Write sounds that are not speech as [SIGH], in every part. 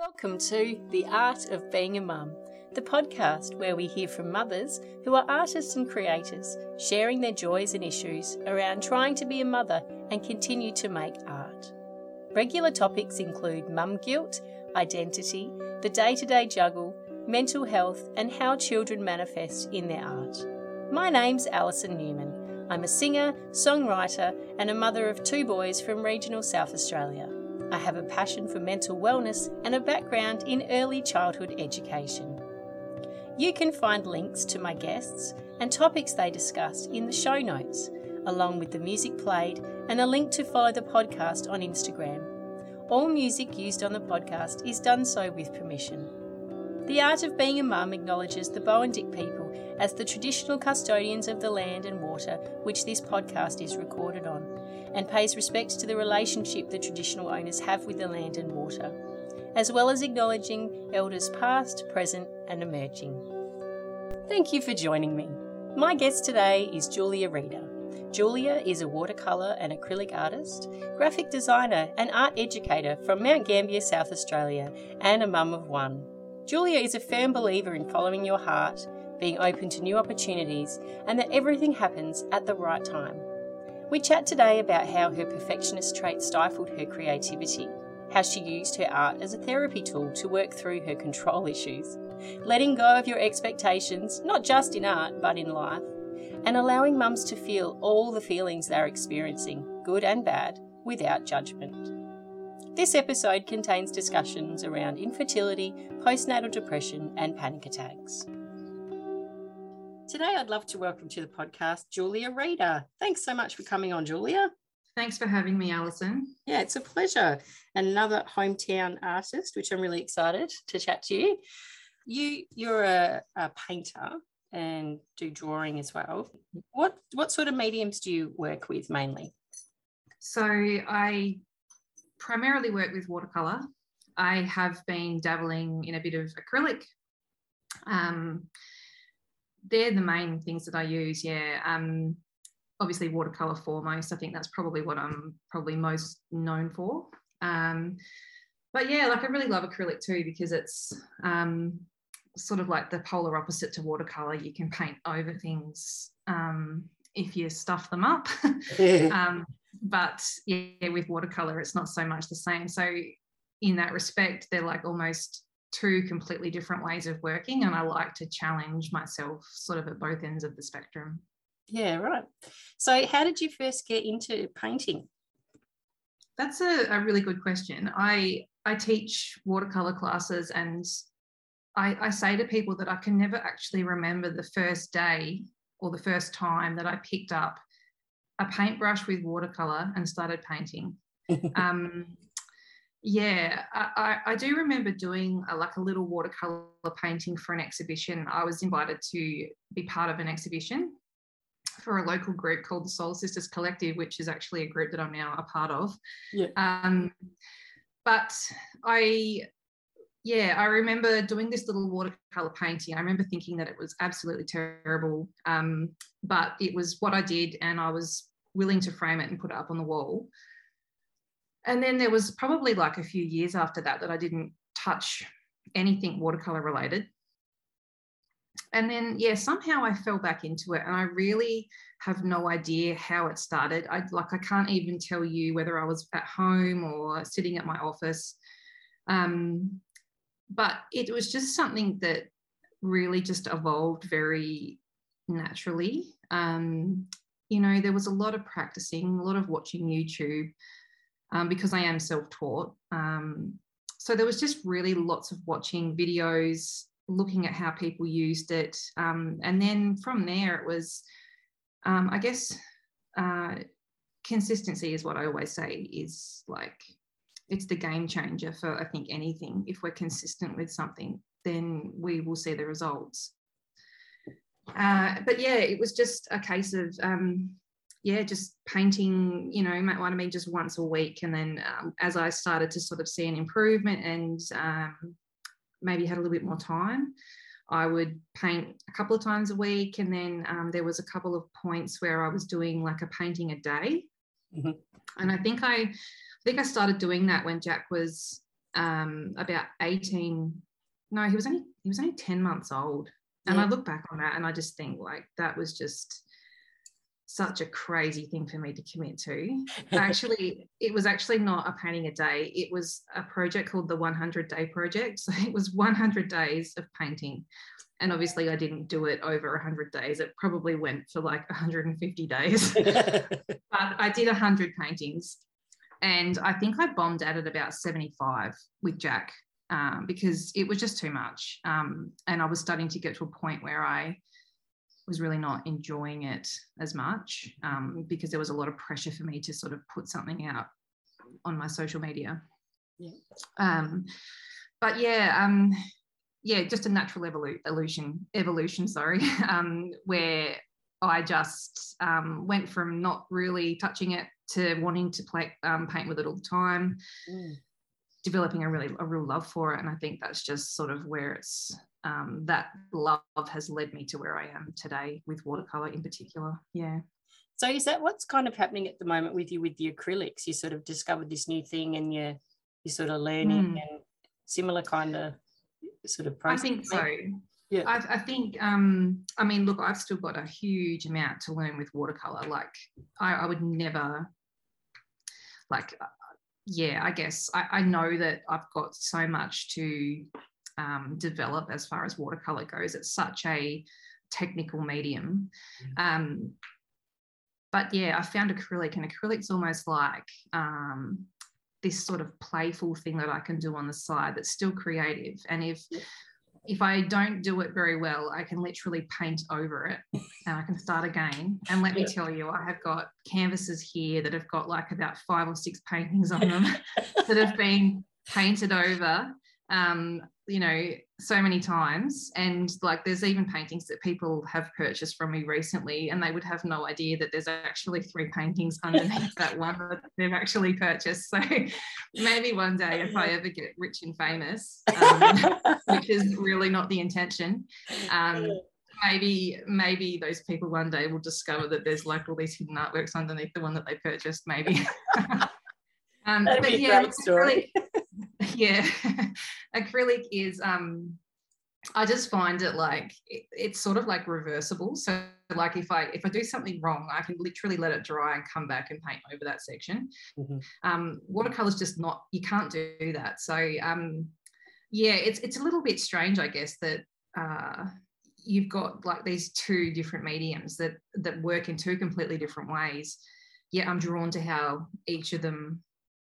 Welcome to The Art of Being a Mum, the podcast where we hear from mothers who are artists and creators, sharing their joys and issues around trying to be a mother and continue to make art. Regular topics include mum guilt, identity, the day to day juggle, mental health, and how children manifest in their art. My name's Alison Newman. I'm a singer, songwriter, and a mother of two boys from regional South Australia. I have a passion for mental wellness and a background in early childhood education. You can find links to my guests and topics they discussed in the show notes, along with the music played and a link to follow the podcast on Instagram. All music used on the podcast is done so with permission. The Art of Being a Mum acknowledges the Boandik people as the traditional custodians of the land and water which this podcast is recorded on, and pays respect to the relationship the traditional owners have with the land and water, as well as acknowledging elders past, present, and emerging. Thank you for joining me. My guest today is Julia Reader. Julia is a watercolour and acrylic artist, graphic designer, and art educator from Mount Gambier, South Australia, and a mum of one. Julia is a firm believer in following your heart, being open to new opportunities, and that everything happens at the right time. We chat today about how her perfectionist trait stifled her creativity, how she used her art as a therapy tool to work through her control issues, letting go of your expectations, not just in art, but in life, and allowing mums to feel all the feelings they're experiencing, good and bad, without judgment. This episode contains discussions around infertility, postnatal depression, and panic attacks. Today, I'd love to welcome to the podcast Julia Reader. Thanks so much for coming on, Julia. Thanks for having me, Alison. Yeah, it's a pleasure. Another hometown artist, which I'm really excited to chat to you. You, you're a, a painter and do drawing as well. What what sort of mediums do you work with mainly? So I primarily work with watercolor. I have been dabbling in a bit of acrylic. Um, they're the main things that I use. Yeah. Um, obviously, watercolor foremost. I think that's probably what I'm probably most known for. Um, but yeah, like I really love acrylic too because it's um, sort of like the polar opposite to watercolor. You can paint over things um, if you stuff them up. [LAUGHS] [LAUGHS] um, but yeah, with watercolor, it's not so much the same. So in that respect, they're like almost two completely different ways of working. And I like to challenge myself sort of at both ends of the spectrum. Yeah, right. So how did you first get into painting? That's a, a really good question. I I teach watercolor classes and I, I say to people that I can never actually remember the first day or the first time that I picked up a paintbrush with watercolor and started painting. [LAUGHS] um, yeah, I, I, do remember doing a, like a little watercolor painting for an exhibition. I was invited to be part of an exhibition for a local group called the Soul Sisters Collective, which is actually a group that I'm now a part of. Yeah. Um, but I yeah, I remember doing this little watercolor painting. I remember thinking that it was absolutely terrible, um, but it was what I did, and I was willing to frame it and put it up on the wall. And then there was probably like a few years after that that I didn't touch anything watercolor related. And then, yeah, somehow I fell back into it, and I really have no idea how it started. I like I can't even tell you whether I was at home or sitting at my office. Um, but it was just something that really just evolved very naturally. Um, you know, there was a lot of practicing, a lot of watching YouTube um, because I am self taught. Um, so there was just really lots of watching videos, looking at how people used it. Um, and then from there, it was, um, I guess, uh, consistency is what I always say is like it's the game changer for I think anything. If we're consistent with something, then we will see the results. Uh, but yeah, it was just a case of um, yeah, just painting. You know, might want to be just once a week, and then um, as I started to sort of see an improvement and um, maybe had a little bit more time. I would paint a couple of times a week, and then um, there was a couple of points where I was doing like a painting a day, mm-hmm. and I think I I think I started doing that when Jack was um, about 18. No, he was only he was only 10 months old. And yeah. I look back on that and I just think like that was just such a crazy thing for me to commit to. [LAUGHS] actually, it was actually not a painting a day. It was a project called the 100 Day Project. So it was 100 days of painting. And obviously, I didn't do it over 100 days. It probably went for like 150 days. [LAUGHS] but I did 100 paintings. And I think I bombed out at it about 75 with Jack um, because it was just too much. Um, and I was starting to get to a point where I was really not enjoying it as much um, because there was a lot of pressure for me to sort of put something out on my social media. Yeah. Um, but yeah, um, yeah, just a natural evolu- evolution, evolution, sorry, [LAUGHS] um, where I just um, went from not really touching it to wanting to play, um, paint with it all the time, mm. Developing a really a real love for it, and I think that's just sort of where it's um, that love has led me to where I am today with watercolor in particular. Yeah. So is that what's kind of happening at the moment with you with the acrylics? You sort of discovered this new thing and you're you're sort of learning mm. and similar kind of sort of process. I think so. Yeah. I, I think um I mean look I've still got a huge amount to learn with watercolor. Like I, I would never like yeah, I guess I, I know that I've got so much to um, develop as far as watercolor goes. It's such a technical medium. Mm-hmm. Um, but yeah, I found acrylic, and acrylic's almost like um, this sort of playful thing that I can do on the side that's still creative. And if if I don't do it very well, I can literally paint over it and I can start again. And let me tell you, I have got canvases here that have got like about five or six paintings on them [LAUGHS] that have been painted over. Um, you know so many times. And like there's even paintings that people have purchased from me recently and they would have no idea that there's actually three paintings [LAUGHS] underneath that one that they've actually purchased. So maybe one day if i ever get rich and famous um, [LAUGHS] which is really not the intention um, maybe maybe those people one day will discover that there's like all these hidden artworks underneath the one that they purchased maybe. [LAUGHS] Um, That'd but yeah, really, yeah, [LAUGHS] acrylic is um I just find it like it, it's sort of like reversible. So like if I if I do something wrong, I can literally let it dry and come back and paint over that section. Mm-hmm. Um, watercolor's just not you can't do that. So um, yeah, it's it's a little bit strange, I guess, that uh, you've got like these two different mediums that that work in two completely different ways. Yet I'm drawn to how each of them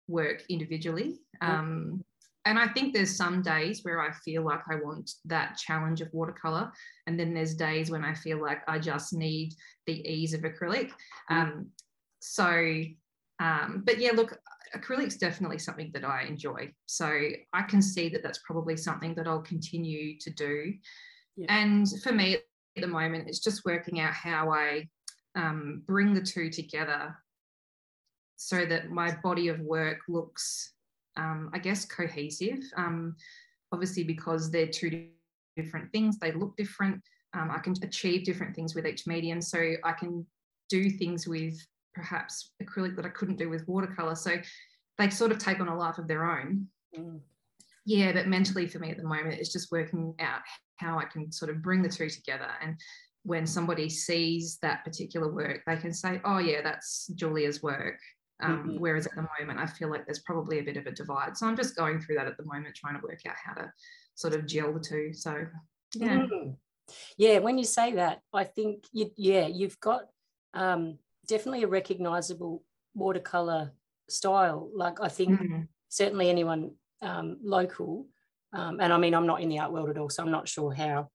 work individually. Um, and I think there's some days where I feel like I want that challenge of watercolor, and then there's days when I feel like I just need the ease of acrylic. Mm. Um, so, um, but yeah, look, acrylic's definitely something that I enjoy. So I can see that that's probably something that I'll continue to do. Yeah. And for me at the moment, it's just working out how I um, bring the two together so that my body of work looks um, I guess, cohesive. Um, obviously, because they're two different things, they look different. Um, I can achieve different things with each medium. So I can do things with perhaps acrylic that I couldn't do with watercolor. So they sort of take on a life of their own. Mm. Yeah, but mentally for me at the moment, it's just working out how I can sort of bring the two together. And when somebody sees that particular work, they can say, oh, yeah, that's Julia's work. Um, mm-hmm. Whereas at the moment, I feel like there's probably a bit of a divide. So I'm just going through that at the moment, trying to work out how to sort of gel the two. So, yeah. Mm. Yeah, when you say that, I think, you, yeah, you've got um, definitely a recognizable watercolor style. Like, I think mm-hmm. certainly anyone um, local, um, and I mean, I'm not in the art world at all, so I'm not sure how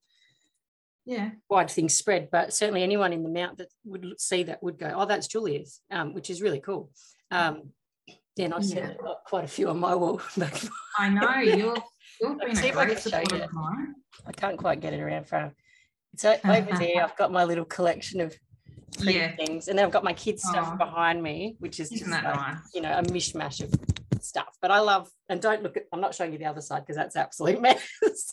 yeah wide things spread but certainly anyone in the mount that would see that would go oh that's julia's um, which is really cool um, then i've yeah. got quite a few on my wall [LAUGHS] i know you're you've been a great supporter i can't quite get it around front so over [LAUGHS] there i've got my little collection of yeah. things and then i've got my kids stuff oh. behind me which is Isn't just like, nice? you know a mishmash of stuff but i love and don't look at i'm not showing you the other side because that's absolute [LAUGHS] mess but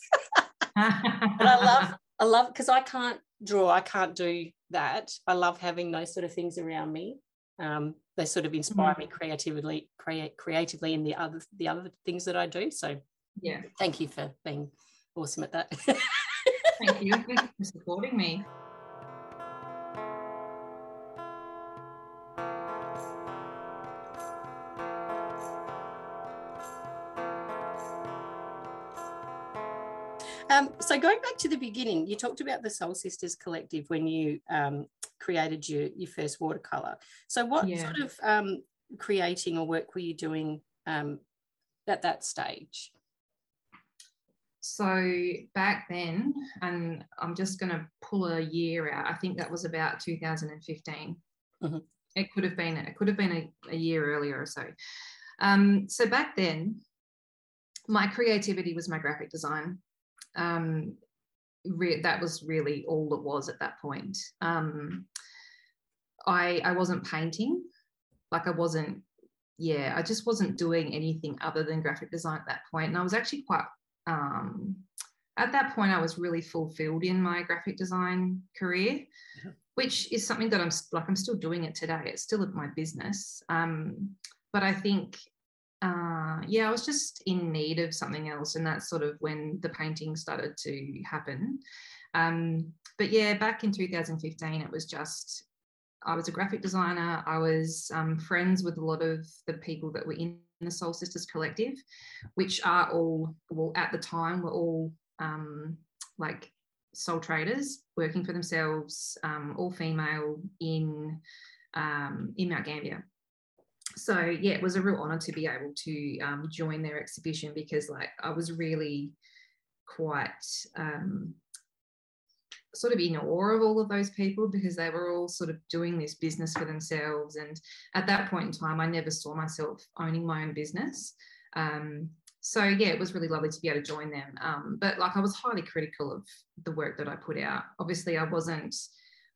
i love I love because I can't draw, I can't do that. I love having those sort of things around me. Um, they sort of inspire mm-hmm. me creatively create creatively in the other the other things that I do so yeah thank you for being awesome at that [LAUGHS] thank you thank you for supporting me Um, so going back to the beginning, you talked about the Soul Sisters Collective when you um, created your, your first watercolor. So what yeah. sort of um, creating or work were you doing um, at that stage? So back then, and I'm just going to pull a year out. I think that was about 2015. Mm-hmm. It could have been it could have been a, a year earlier or so. Um, so back then, my creativity was my graphic design um, re- that was really all it was at that point. Um, I I wasn't painting, like I wasn't. Yeah, I just wasn't doing anything other than graphic design at that point, and I was actually quite. Um, at that point, I was really fulfilled in my graphic design career, which is something that I'm like I'm still doing it today. It's still my business, um, but I think uh, yeah, I was just in need of something else, and that's sort of when the painting started to happen. Um, but yeah, back in 2015, it was just I was a graphic designer. I was um, friends with a lot of the people that were in the Soul Sisters Collective, which are all well at the time were all um, like sole traders working for themselves, um, all female in um, in Mount Gambier so yeah, it was a real honor to be able to um, join their exhibition because like I was really quite um, sort of in awe of all of those people because they were all sort of doing this business for themselves. And at that point in time, I never saw myself owning my own business. Um, so yeah, it was really lovely to be able to join them. Um, but like I was highly critical of the work that I put out. Obviously, I wasn't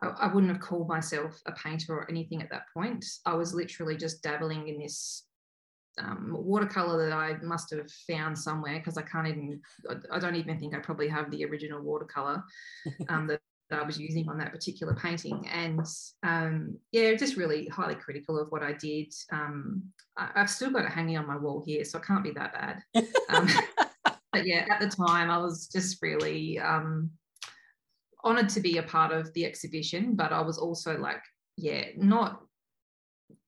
I, wouldn't have called myself a painter or anything at that point. I was literally just dabbling in this um, watercolor that I must have found somewhere because I can't even, I don't even think I probably have the original watercolor um, that, that, I was using on that particular painting. And um, yeah, just really highly critical of what I did. Um, I, have still got it hanging on my wall here, so it can't be that bad. Um, [LAUGHS] but yeah, at the time, I was just really um, honored to be a part of the exhibition, but I was also like, yeah, not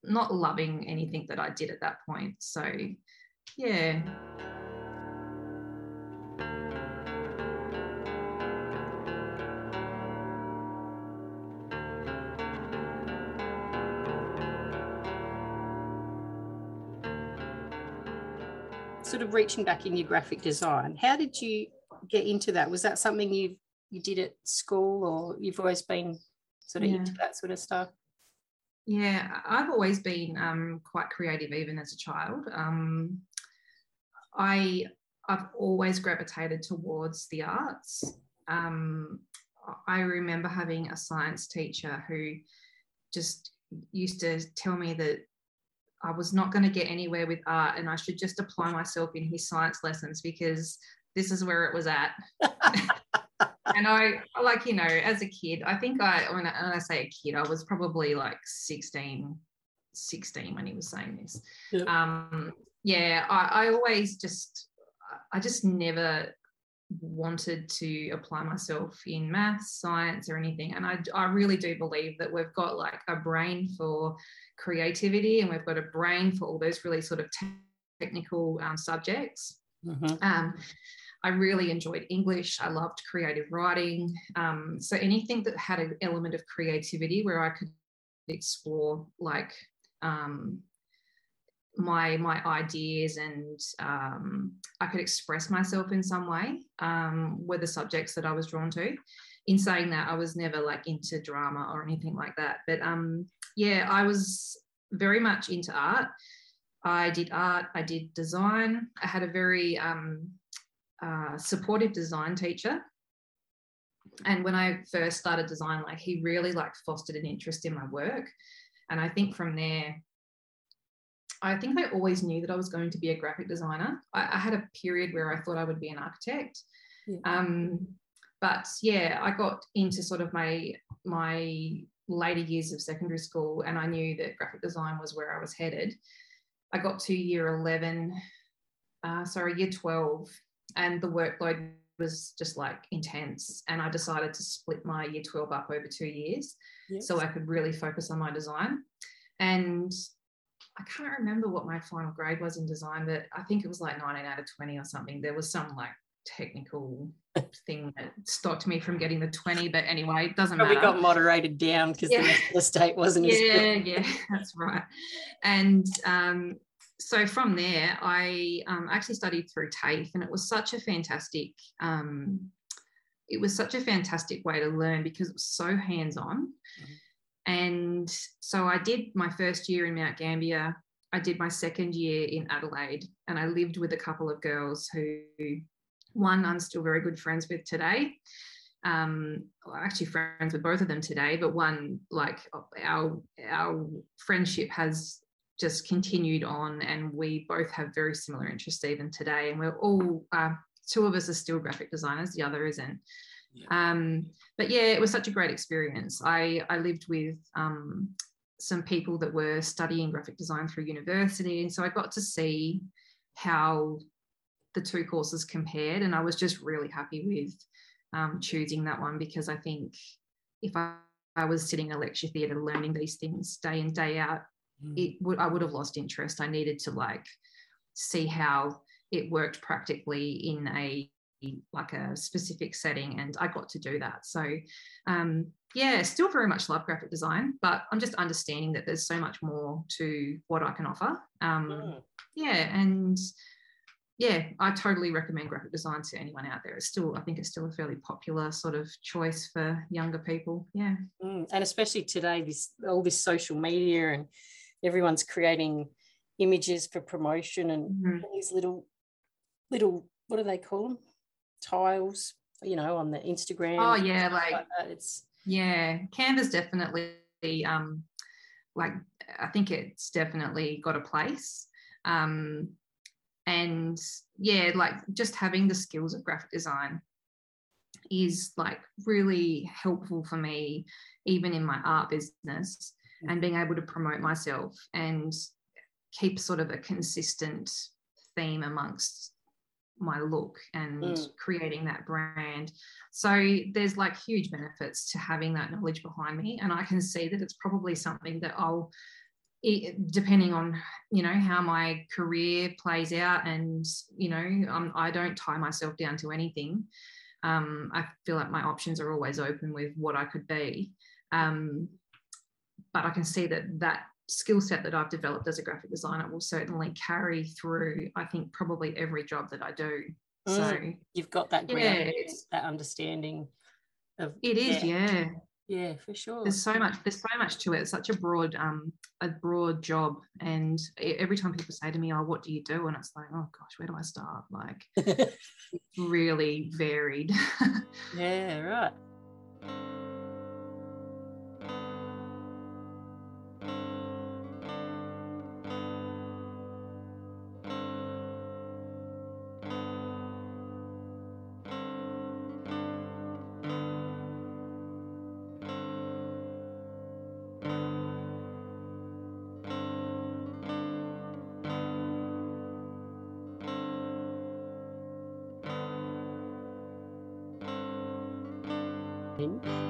not loving anything that I did at that point. So yeah. Sort of reaching back in your graphic design, how did you get into that? Was that something you you did at school or you've always been sort of yeah. into that sort of stuff? Yeah, I've always been um, quite creative, even as a child. Um, I I've always gravitated towards the arts. Um, I remember having a science teacher who just used to tell me that I was not going to get anywhere with art and I should just apply myself in his science lessons because this is where it was at. [LAUGHS] and I like you know as a kid I think I when, I when I say a kid I was probably like 16 16 when he was saying this yep. um yeah I, I always just I just never wanted to apply myself in maths science or anything and I, I really do believe that we've got like a brain for creativity and we've got a brain for all those really sort of technical um, subjects mm-hmm. um, I really enjoyed English. I loved creative writing. Um, so anything that had an element of creativity where I could explore like um, my my ideas and um, I could express myself in some way um, were the subjects that I was drawn to. In saying that, I was never like into drama or anything like that. But um, yeah, I was very much into art. I did art. I did design. I had a very um, uh, supportive design teacher. And when I first started design, like he really like fostered an interest in my work. And I think from there, I think I always knew that I was going to be a graphic designer. I, I had a period where I thought I would be an architect. Yeah. Um, but yeah, I got into sort of my my later years of secondary school and I knew that graphic design was where I was headed. I got to year 11, uh, sorry, year 12, and the workload was just like intense. And I decided to split my year 12 up over two years yes. so I could really focus on my design. And I can't remember what my final grade was in design, but I think it was like 19 out of 20 or something. There was some like technical [LAUGHS] thing that stopped me from getting the 20 but anyway it doesn't Probably matter we got moderated down because yeah. the state wasn't yeah yeah [LAUGHS] that's right and um, so from there i um, actually studied through tafe and it was such a fantastic um, it was such a fantastic way to learn because it was so hands-on mm-hmm. and so i did my first year in mount gambier I did my second year in Adelaide and I lived with a couple of girls who one I'm still very good friends with today. Um, well, actually friends with both of them today, but one like our our friendship has just continued on, and we both have very similar interests even today. And we're all uh, two of us are still graphic designers, the other isn't. Yeah. Um, but yeah, it was such a great experience. I I lived with um, some people that were studying graphic design through university, and so I got to see how the two courses compared, and I was just really happy with um, choosing that one because I think if I, I, was sitting in a lecture theatre learning these things day in day out. It would I would have lost interest. I needed to like see how it worked practically in a like a specific setting and i got to do that so um, yeah still very much love graphic design but i'm just understanding that there's so much more to what i can offer um, mm. yeah and yeah, I totally recommend graphic design to anyone out there. It's still, I think it's still a fairly popular sort of choice for younger people. Yeah. Mm, and especially today, this all this social media and everyone's creating images for promotion and mm-hmm. these little little what do they call them? Tiles, you know, on the Instagram. Oh yeah, like, like it's yeah, Canva's definitely um like I think it's definitely got a place. Um and yeah like just having the skills of graphic design is like really helpful for me even in my art business. And being able to promote myself and keep sort of a consistent theme amongst my look and mm. creating that brand. So there's like huge benefits to having that knowledge behind me. And I can see that it's probably something that I'll it, depending on you know how my career plays out and you know um, i don't tie myself down to anything um, i feel like my options are always open with what i could be um, but i can see that that skill set that i've developed as a graphic designer will certainly carry through i think probably every job that i do. Mm, so you've got that yeah, that understanding of it is yeah, yeah. Yeah for sure. There's so much there's so much to it. It's such a broad um a broad job. And every time people say to me oh what do you do? and it's like oh gosh where do i start? Like [LAUGHS] really varied. [LAUGHS] Yeah right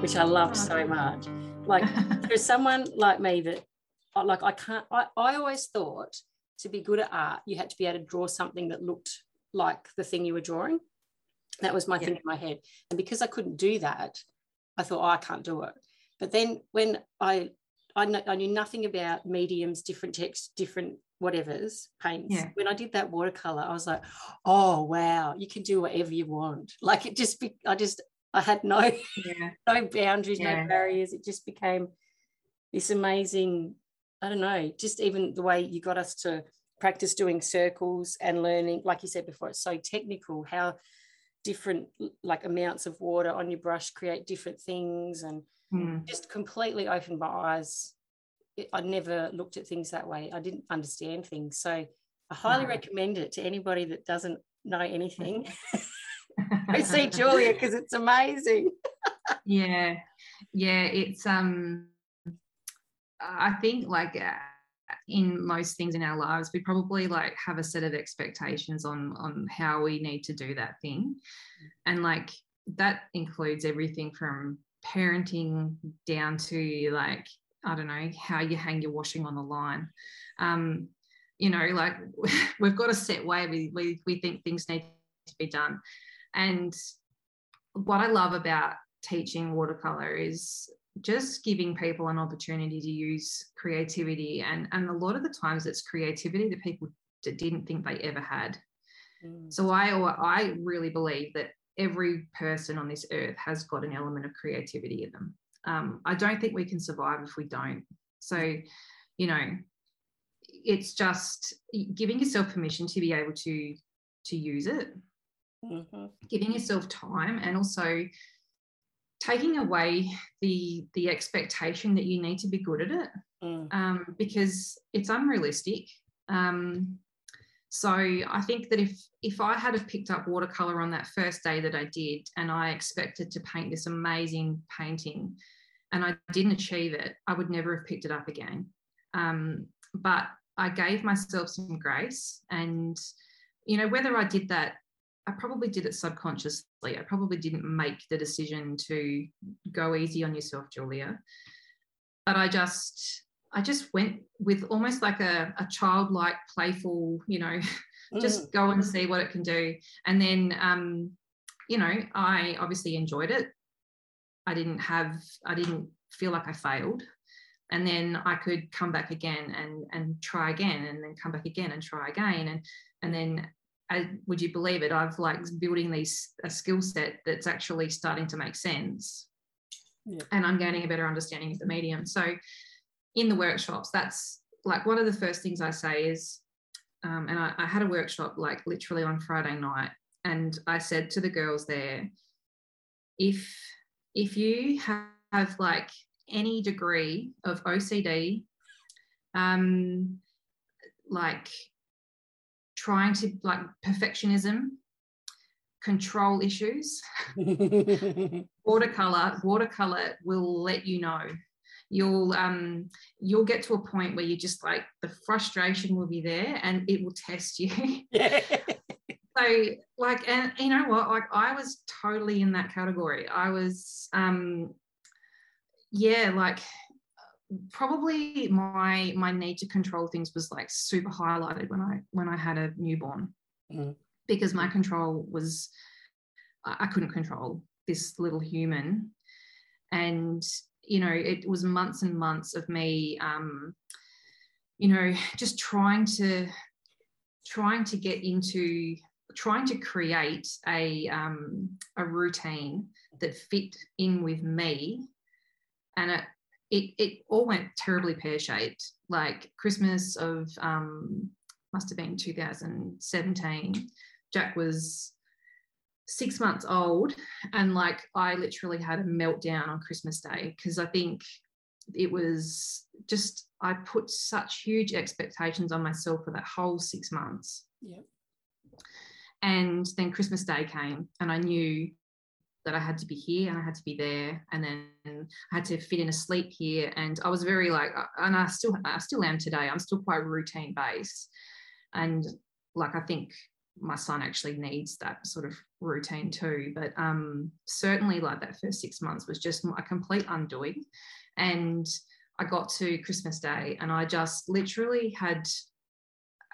which I loved so much. Like [LAUGHS] there's someone like me that like I can't I, I always thought to be good at art, you had to be able to draw something that looked like the thing you were drawing. That was my yeah. thing in my head. And because I couldn't do that, I thought, oh, I can't do it. But then when I I, know, I knew nothing about mediums, different texts, different whatever's paints. Yeah. When I did that watercolor, I was like, oh wow, you can do whatever you want. Like it just be, I just I had no yeah. [LAUGHS] no boundaries, yeah. no barriers. It just became this amazing, I don't know, just even the way you got us to practice doing circles and learning, like you said before, it's so technical how different like amounts of water on your brush create different things and mm. just completely opened my eyes. I never looked at things that way. I didn't understand things. So I highly no. recommend it to anybody that doesn't know anything. [LAUGHS] I see [LAUGHS] Julia because it's amazing. [LAUGHS] yeah, yeah, it's um, I think like uh, in most things in our lives, we probably like have a set of expectations on on how we need to do that thing, and like that includes everything from parenting down to like I don't know how you hang your washing on the line. Um, you know, like [LAUGHS] we've got a set way we, we we think things need to be done, and what I love about teaching watercolor is just giving people an opportunity to use creativity. And and a lot of the times it's creativity that people didn't think they ever had. Mm. so i i really believe that every person on this earth has got an element of creativity in them. Um, i don't think we can survive if we don't. So you know it's just giving yourself permission to be able to to use it mm-hmm. giving yourself time and also taking away the the expectation that you need to be good at it mm. um, because it's unrealistic um, so i think that if if i had have picked up watercolor on that first day that i did and i expected to paint this amazing painting and i didn't achieve it i would never have picked it up again um, but i gave myself some grace and you know whether i did that I probably did it subconsciously. I probably didn't make the decision to go easy on yourself, Julia. But I just, I just went with almost like a, a childlike, playful, you know, [LAUGHS] mm. just go and see what it can do. And then, um, you know, I obviously enjoyed it. I didn't have, I didn't feel like I failed. And then I could come back again and and try again, and then come back again and try again, and and then I, would you believe it? I've like building these a skill set that's actually starting to make sense, yeah. and I'm gaining a better understanding of the medium. So, in the workshops, that's like one of the first things I say is, um, and I, I had a workshop like literally on Friday night, and I said to the girls there, if if you have, have like any degree of OCD, um, like trying to like perfectionism control issues. [LAUGHS] Watercolor watercolor will let you know. You'll um you'll get to a point where you just like the frustration will be there and it will test you. [LAUGHS] Yeah. so like and you know what? Like i was totally in that category. I was um yeah like probably my my need to control things was like super highlighted when I when I had a newborn. Mm. because my control was I couldn't control this little human. And you know it was months and months of me um you know [LAUGHS] just trying to trying to get into trying to create a um a routine that fit in with me. And it it, it all went terribly pear shaped. Like Christmas of um, must have been 2017. Jack was six months old, and like I literally had a meltdown on Christmas Day because I think it was just I put such huge expectations on myself for that whole six months. Yeah. And then Christmas Day came, and I knew that I had to be here and I had to be there, and then I had to fit in a sleep here. And I was very like, uh, and I still, I still am today. I'm still quite routine based, and like I think my son actually needs that sort of routine too. But um, certainly, like that first six months was just a complete undoing, and I got to Christmas Day, and I just literally had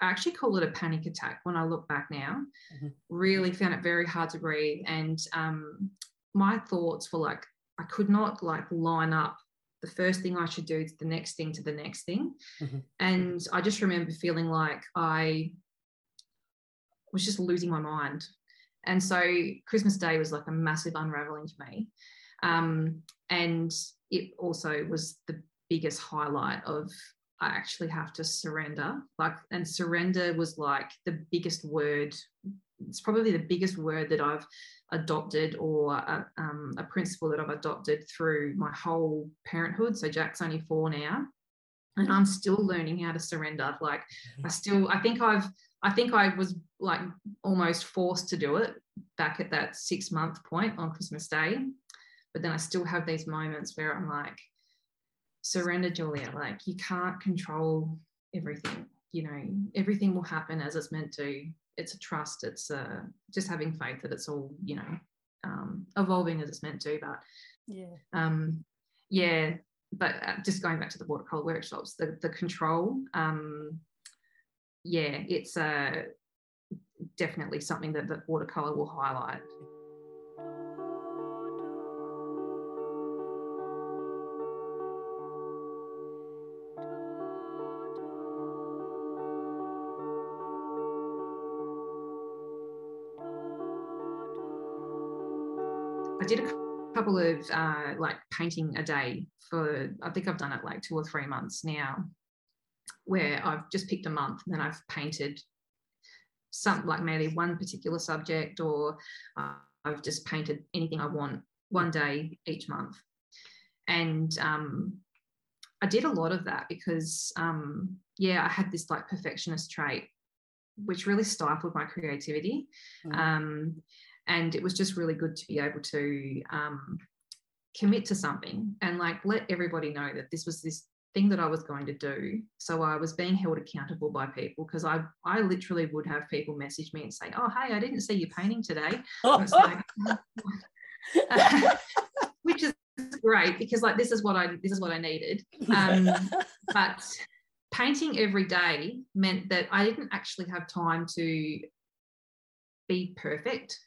I actually call it a panic attack when I look back now. Mm-hmm. Really found it very hard to breathe. And um, my thoughts were like, I could not like line up the first thing I should do to the next thing to the next thing. Mm-hmm. And I just remember feeling like I was just losing my mind. And so Christmas Day was like a massive unraveling to me. Um, and it also was the biggest highlight of I actually have to surrender. Like, and surrender was like the biggest word. It's probably the biggest word that I've adopted or a, um, a principle that I've adopted through my whole parenthood. So Jack's only four now, and I'm still learning how to surrender. Like, I still, I think I've, I think I was like almost forced to do it back at that six month point on Christmas Day. But then I still have these moments where I'm like, surrender, Julia. Like you can't control everything. You know, everything will happen as it's meant to. It's a trust. It's uh, just having faith that it's all, you know, um, evolving as it's meant to. But yeah, um, yeah. But uh, just going back to the watercolor workshops, the the control. Um, yeah, it's uh, definitely something that the watercolor will highlight. I did a couple of uh, like painting a day for, I think I've done it like two or three months now, where I've just picked a month and then I've painted some like maybe one particular subject or uh, I've just painted anything I want one day each month. And um, I did a lot of that because, um, yeah, I had this like perfectionist trait, which really stifled my creativity. Mm. Um, and it was just really good to be able to um, commit to something and like let everybody know that this was this thing that I was going to do. So I was being held accountable by people because I I literally would have people message me and say, "Oh, hey, I didn't see you painting today," like, [LAUGHS] [LAUGHS] which is great because like this is what I this is what I needed. Um, [LAUGHS] but painting every day meant that I didn't actually have time to be perfect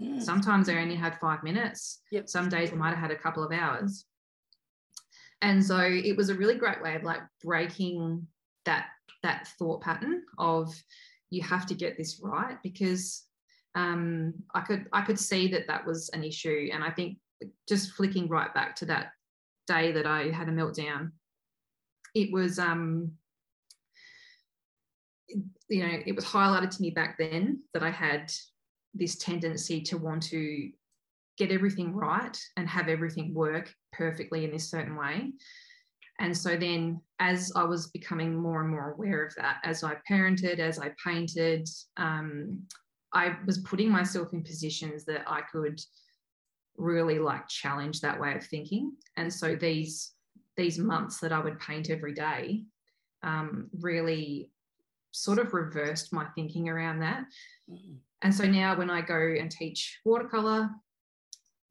Mm. Sometimes I only had five minutes. Yep. Some days I might have had a couple of hours. And so it was a really great way of like breaking that that thought pattern of you have to get this right because um, I could I could see that that was an issue, and I think just flicking right back to that day that I had a meltdown, it was um, you know it was highlighted to me back then that I had this tendency to want to get everything right and have everything work perfectly in this certain way. And so then, as I was becoming more and more aware of that, as I parented, as I painted, um, I was putting myself in positions that I could really like challenge that way of thinking. And so these these months that I would paint every day um, really sort of reversed my thinking around that. Mm-hmm. And so now when I go and teach watercolor,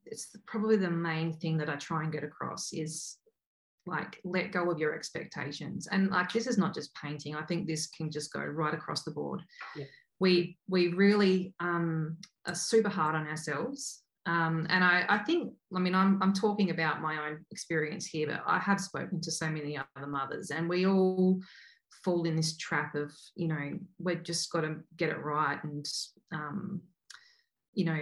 it's probably the main thing that I try and get across is like let go of your expectations. And like this is not just painting. I think this can just go right across the board. Yeah. We we really um, are super hard on ourselves. Um, and I, I think, I mean, I'm, I'm talking about my own experience here, but I have spoken to so many other mothers, and we all fall in this trap of you know we've just got to get it right and um, you know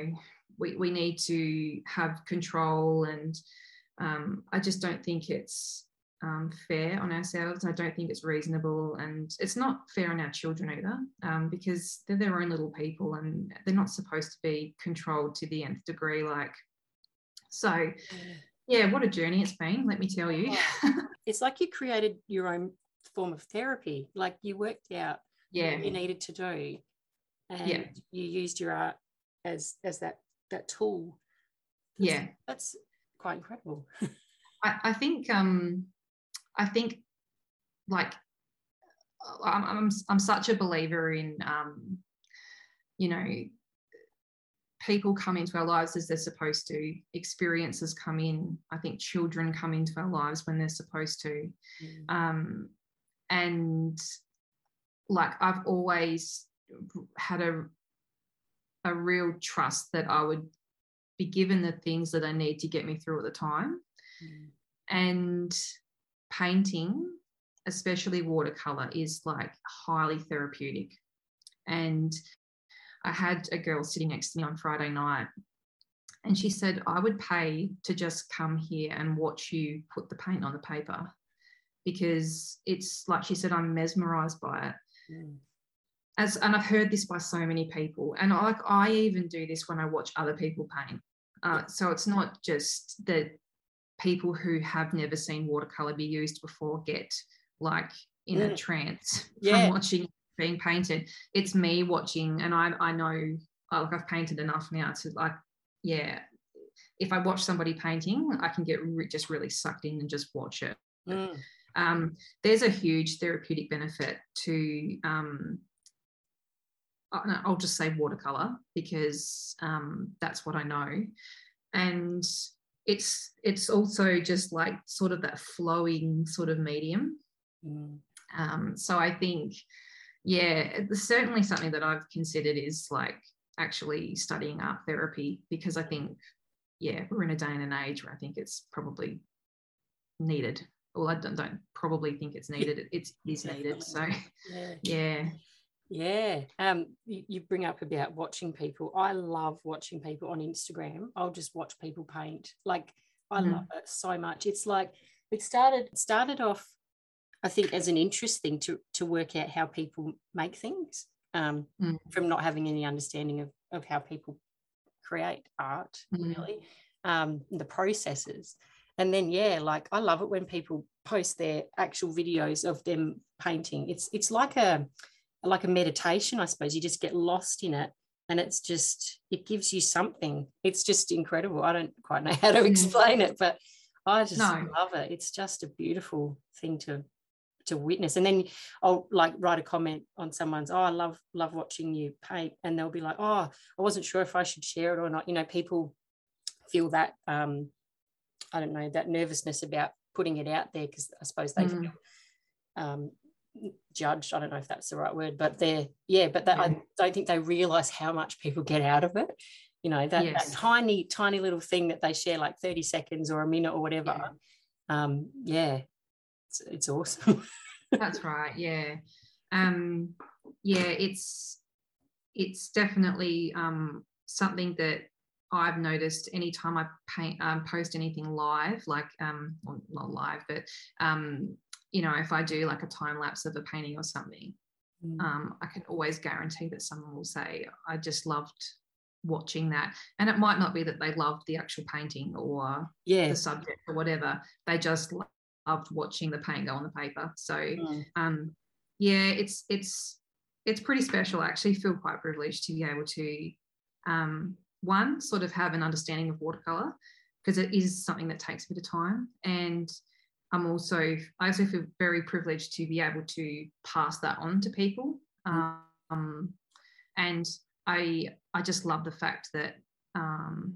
we, we need to have control and um, i just don't think it's um, fair on ourselves. I don't think it's reasonable and it's not fair on our children either um, because they're their own little people and they're not supposed to be controlled to the nth degree like so yeah. what a journey it's been let me tell you. [LAUGHS] It's like you created your own form of therapy. Like you worked out yeah. what you needed to do, and yeah. you used your art as as that that tool. That's, yeah, that's quite incredible. [LAUGHS] I, I think um, I think like I'm, I'm I'm such a believer in um, you know people come into our lives as they're supposed to experiences come in i think children come into our lives when they're supposed to mm. um, and like I've always had a a real trust that I would be given the things that I need to get me through at the time. Mm. And painting, especially watercolor, is like highly therapeutic. And I had a girl sitting next to me on Friday night, and she said, I would pay to just come here and watch you put the paint on the paper because it's like she said, I'm mesmerized by it. Mm. As and I've heard this by so many people, and I, like I even do this when I watch other people paint. Uh, so it's not just that people who have never seen watercolor be used before get like in mm. a trance [LAUGHS] yeah. from watching being painted. It's me watching, and I I know oh, like I've painted enough now to like yeah. If I watch somebody painting, I can get re- just really sucked in and just watch it Mm. Um, there's a huge therapeutic benefit to um, I'll just say watercolor because um, that's what I know, and it's it's also just like sort of that flowing sort of medium. Mm. Um, so I think, yeah, it's certainly something that I've considered is like actually studying art therapy because I think, yeah, we're in a day and an age where I think it's probably needed. Well, I don't, don't probably think it's needed. It, it's is needed. So, yeah. [LAUGHS] yeah. Yeah. Um, you, you, bring up about watching people. I love watching people on Instagram. I'll just watch people paint. Like I mm. love it so much. It's like it started started off, I think, as an interest thing to to work out how people make things. Um, mm. from not having any understanding of of how people create art, mm. really. Um, the processes. And then yeah, like I love it when people post their actual videos of them painting. It's it's like a like a meditation, I suppose. You just get lost in it and it's just it gives you something. It's just incredible. I don't quite know [LAUGHS] how to mm. explain it, but I just no. love it. It's just a beautiful thing to to witness. And then I'll like write a comment on someone's, oh, I love love watching you paint, and they'll be like, oh, I wasn't sure if I should share it or not. You know, people feel that um, I don't know that nervousness about putting it out there because I suppose they mm. feel um, judged. I don't know if that's the right word, but they're yeah, but that, yeah. I don't think they realize how much people get out of it. You know, that, yes. that tiny, tiny little thing that they share like 30 seconds or a minute or whatever. Yeah, um, yeah it's, it's awesome. [LAUGHS] that's right. Yeah. Um, yeah, it's it's definitely um, something that I've noticed anytime I paint, um, post anything live, like um, well, not live, but um, you know, if I do like a time lapse of a painting or something, mm. um, I can always guarantee that someone will say, I just loved watching that. And it might not be that they loved the actual painting or yeah. the subject or whatever. They just loved watching the paint go on the paper. So mm. um, yeah, it's it's it's pretty special. I actually feel quite privileged to be able to um, one, sort of have an understanding of watercolor because it is something that takes a bit of time. And I'm also I also feel very privileged to be able to pass that on to people. Mm. Um, and I I just love the fact that um,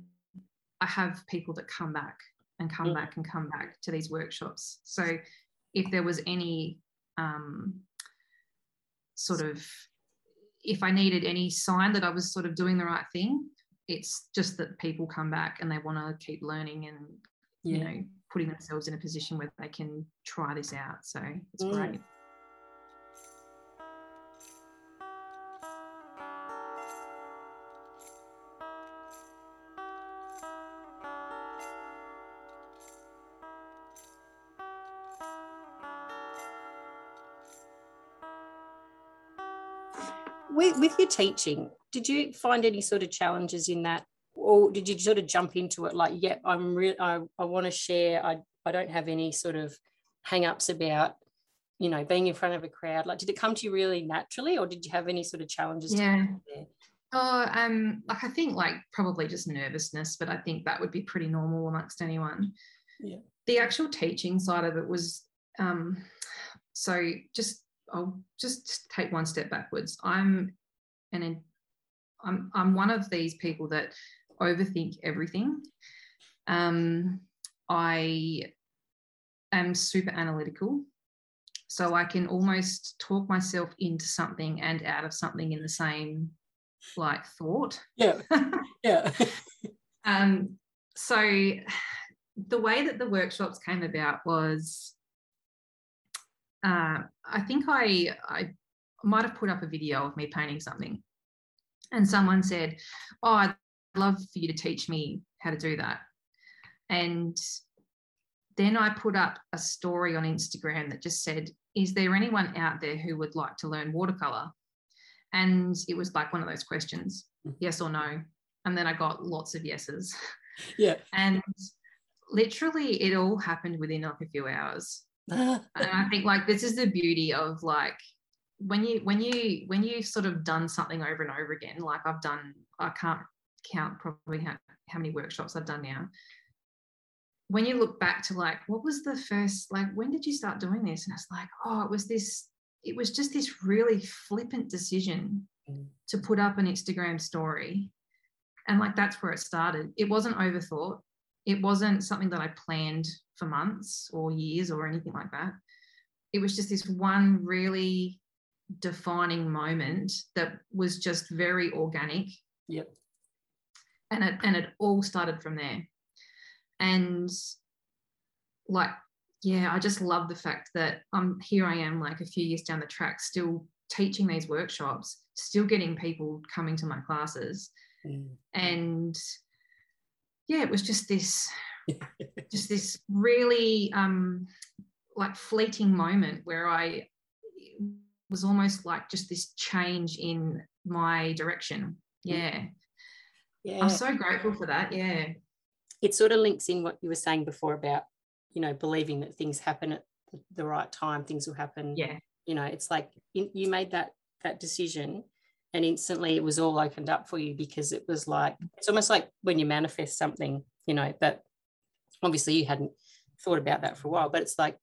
I have people that come back and come mm. back and come back to these workshops. So if there was any um, sort of if I needed any sign that I was sort of doing the right thing, it's just that people come back and they want to keep learning and yeah. you know putting themselves in a position where they can try this out. So it's mm. great. Teaching, did you find any sort of challenges in that? Or did you sort of jump into it like yep yeah, i'm real i, I want to share. I i don't have any sort of hang-ups about you know being in front of a crowd. Like did it come to you really naturally or did you have any sort of challenges yeah. oh um like i think like probably just nervousness but i think that would be pretty normal amongst anyone. Yeah. The actual teaching side of it was um so just i'll just take one step backwards. I'm an I'm, I'm one of these people that overthink everything. Um, I am super analytical. So I can almost talk myself into something and out of something in the same like thought. Yeah. [LAUGHS] Yeah. um, so the way that the workshops came about was uh, I think I I might have put up a video of me painting something. And someone said, Oh, I'd love for you to teach me how to do that. And then I put up a story on Instagram that just said, Is there anyone out there who would like to learn watercolor? And it was like one of those questions, mm-hmm. yes or no. And then I got lots of yeses. Yeah. [LAUGHS] and literally it all happened within like a few hours. [LAUGHS] and I think like this is the beauty of like when you when you when you've sort of done something over and over again, like I've done, I can't count probably how, how many workshops I've done now. when you look back to like, what was the first, like, when did you start doing this? And it's like, oh, it was this, it was just this really flippant decision mm. to put up an Instagram story. And like, that's where it started. It wasn't overthought. It wasn't something that I planned for months or years or anything like that. It was just this one really defining moment that was just very organic. Yep. And it and it all started from there. And like, yeah, I just love the fact that I'm here I am like a few years down the track, still teaching these workshops, still getting people coming to my classes. Mm. And yeah, it was just this [LAUGHS] just this really um like fleeting moment where I was almost like just this change in my direction. Yeah. Yeah. I'm so grateful for that. Yeah. It sort of links in what you were saying before about, you know, believing that things happen at the right time, things will happen. Yeah. You know, it's like you made that that decision and instantly it was all opened up for you because it was like it's almost like when you manifest something, you know, but obviously you hadn't thought about that for a while, but it's like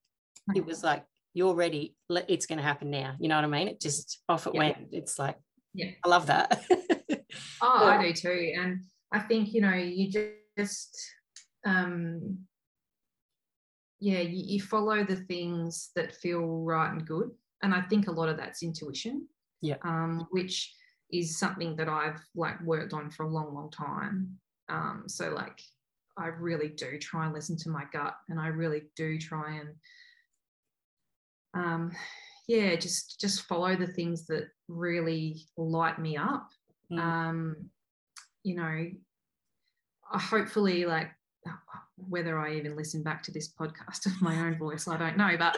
it was like you're ready it's going to happen now. You know what i mean? It just off it yeah. went. It's like yeah. I love that. [LAUGHS] Oh i do too. And i think you know you just um yeah you, you follow the things that feel right and good. And i think a lot of that's intuition. Yeah. Um which is something that i've like worked on for a long long time. Um so like i really do try and listen to my gut and i really do try and um, yeah, just just follow the things that really light me up. Mm. Um, you know, hopefully like whether I even listen back to this podcast [LAUGHS] of my own voice, I don't know, but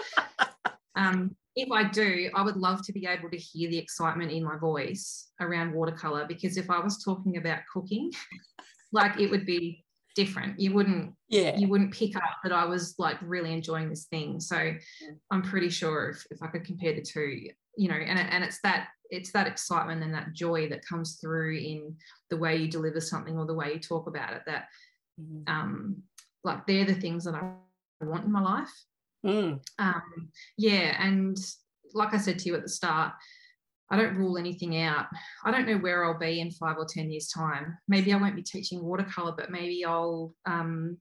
[LAUGHS] um, if I do, I would love to be able to hear the excitement in my voice around watercolor because if I was talking about cooking, [LAUGHS] like it would be different you wouldn't yeah you wouldn't pick up that i was like really enjoying this thing so yeah. i'm pretty sure if, if i could compare the two you know and, and it's that it's that excitement and that joy that comes through in the way you deliver something or the way you talk about it that mm. um like they're the things that i want in my life mm. um yeah and like i said to you at the start I don't rule anything out. I don't know where I'll be in five or 10 years' time. Maybe I won't be teaching watercolor, but maybe I'll, um,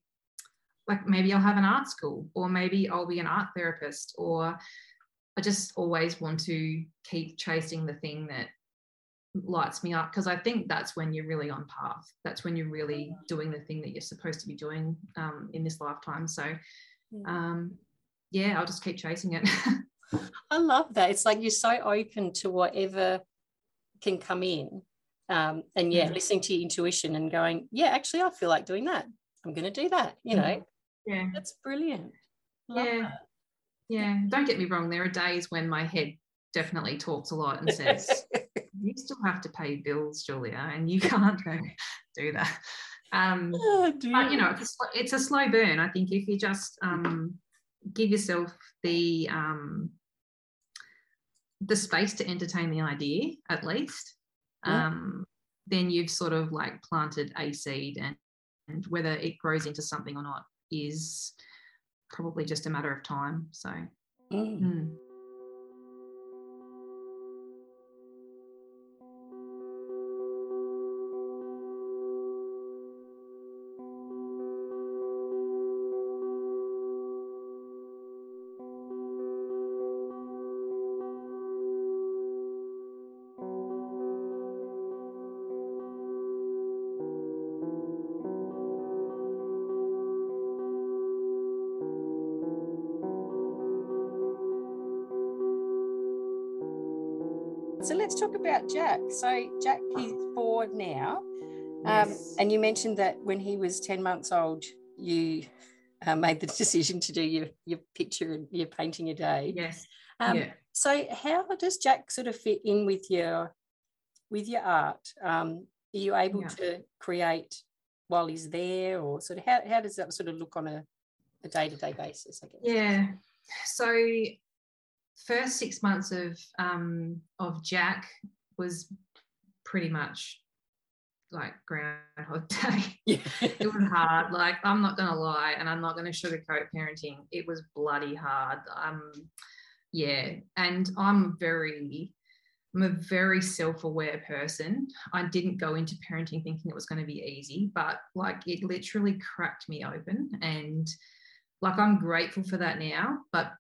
like, maybe I'll have an art school, or maybe I'll be an art therapist, or I just always want to keep chasing the thing that lights me up because I think that's when you're really on path. That's when you're really doing the thing that you're supposed to be doing um, in this lifetime. So, um, yeah, I'll just keep chasing it. [LAUGHS] I love that. It's like you're so open to whatever can come in. Um, and yeah, mm-hmm. listening to your intuition and going, yeah, actually, I feel like doing that. I'm going to do that. You know, mm-hmm. yeah, that's brilliant. Love yeah, that. yeah. Don't get me wrong. There are days when my head definitely talks a lot and says, [LAUGHS] "You still have to pay bills, Julia, and you [LAUGHS] can't go do that." Um, [LAUGHS] oh, but you know, it's a, it's a slow burn. I think if you just um, give yourself the um, the space to entertain the idea at least yeah. um, then you've sort of like planted a seed and, and whether it grows into something or not is probably just a matter of time so mm. Mm. Talk about Jack. So Jack he's four now. Um, yes. And you mentioned that when he was 10 months old, you uh, made the [LAUGHS] decision to do your, your picture and your painting a day. Yes. Um, yeah. So how does Jack sort of fit in with your with your art? Um, are you able yeah. to create while he's there or sort of how, how does that sort of look on a, a day-to-day basis, I guess? Yeah. So first six months of um, of Jack was pretty much like groundhog day. [LAUGHS] Yeah. it was hard. Like i'm not gonna lie and i'm not gonna sugarcoat parenting. It was bloody hard. Um yeah and i'm very i'm a very self-aware person. I didn't go into parenting thinking it was going to be easy but like it literally cracked me open and like i'm grateful for that now but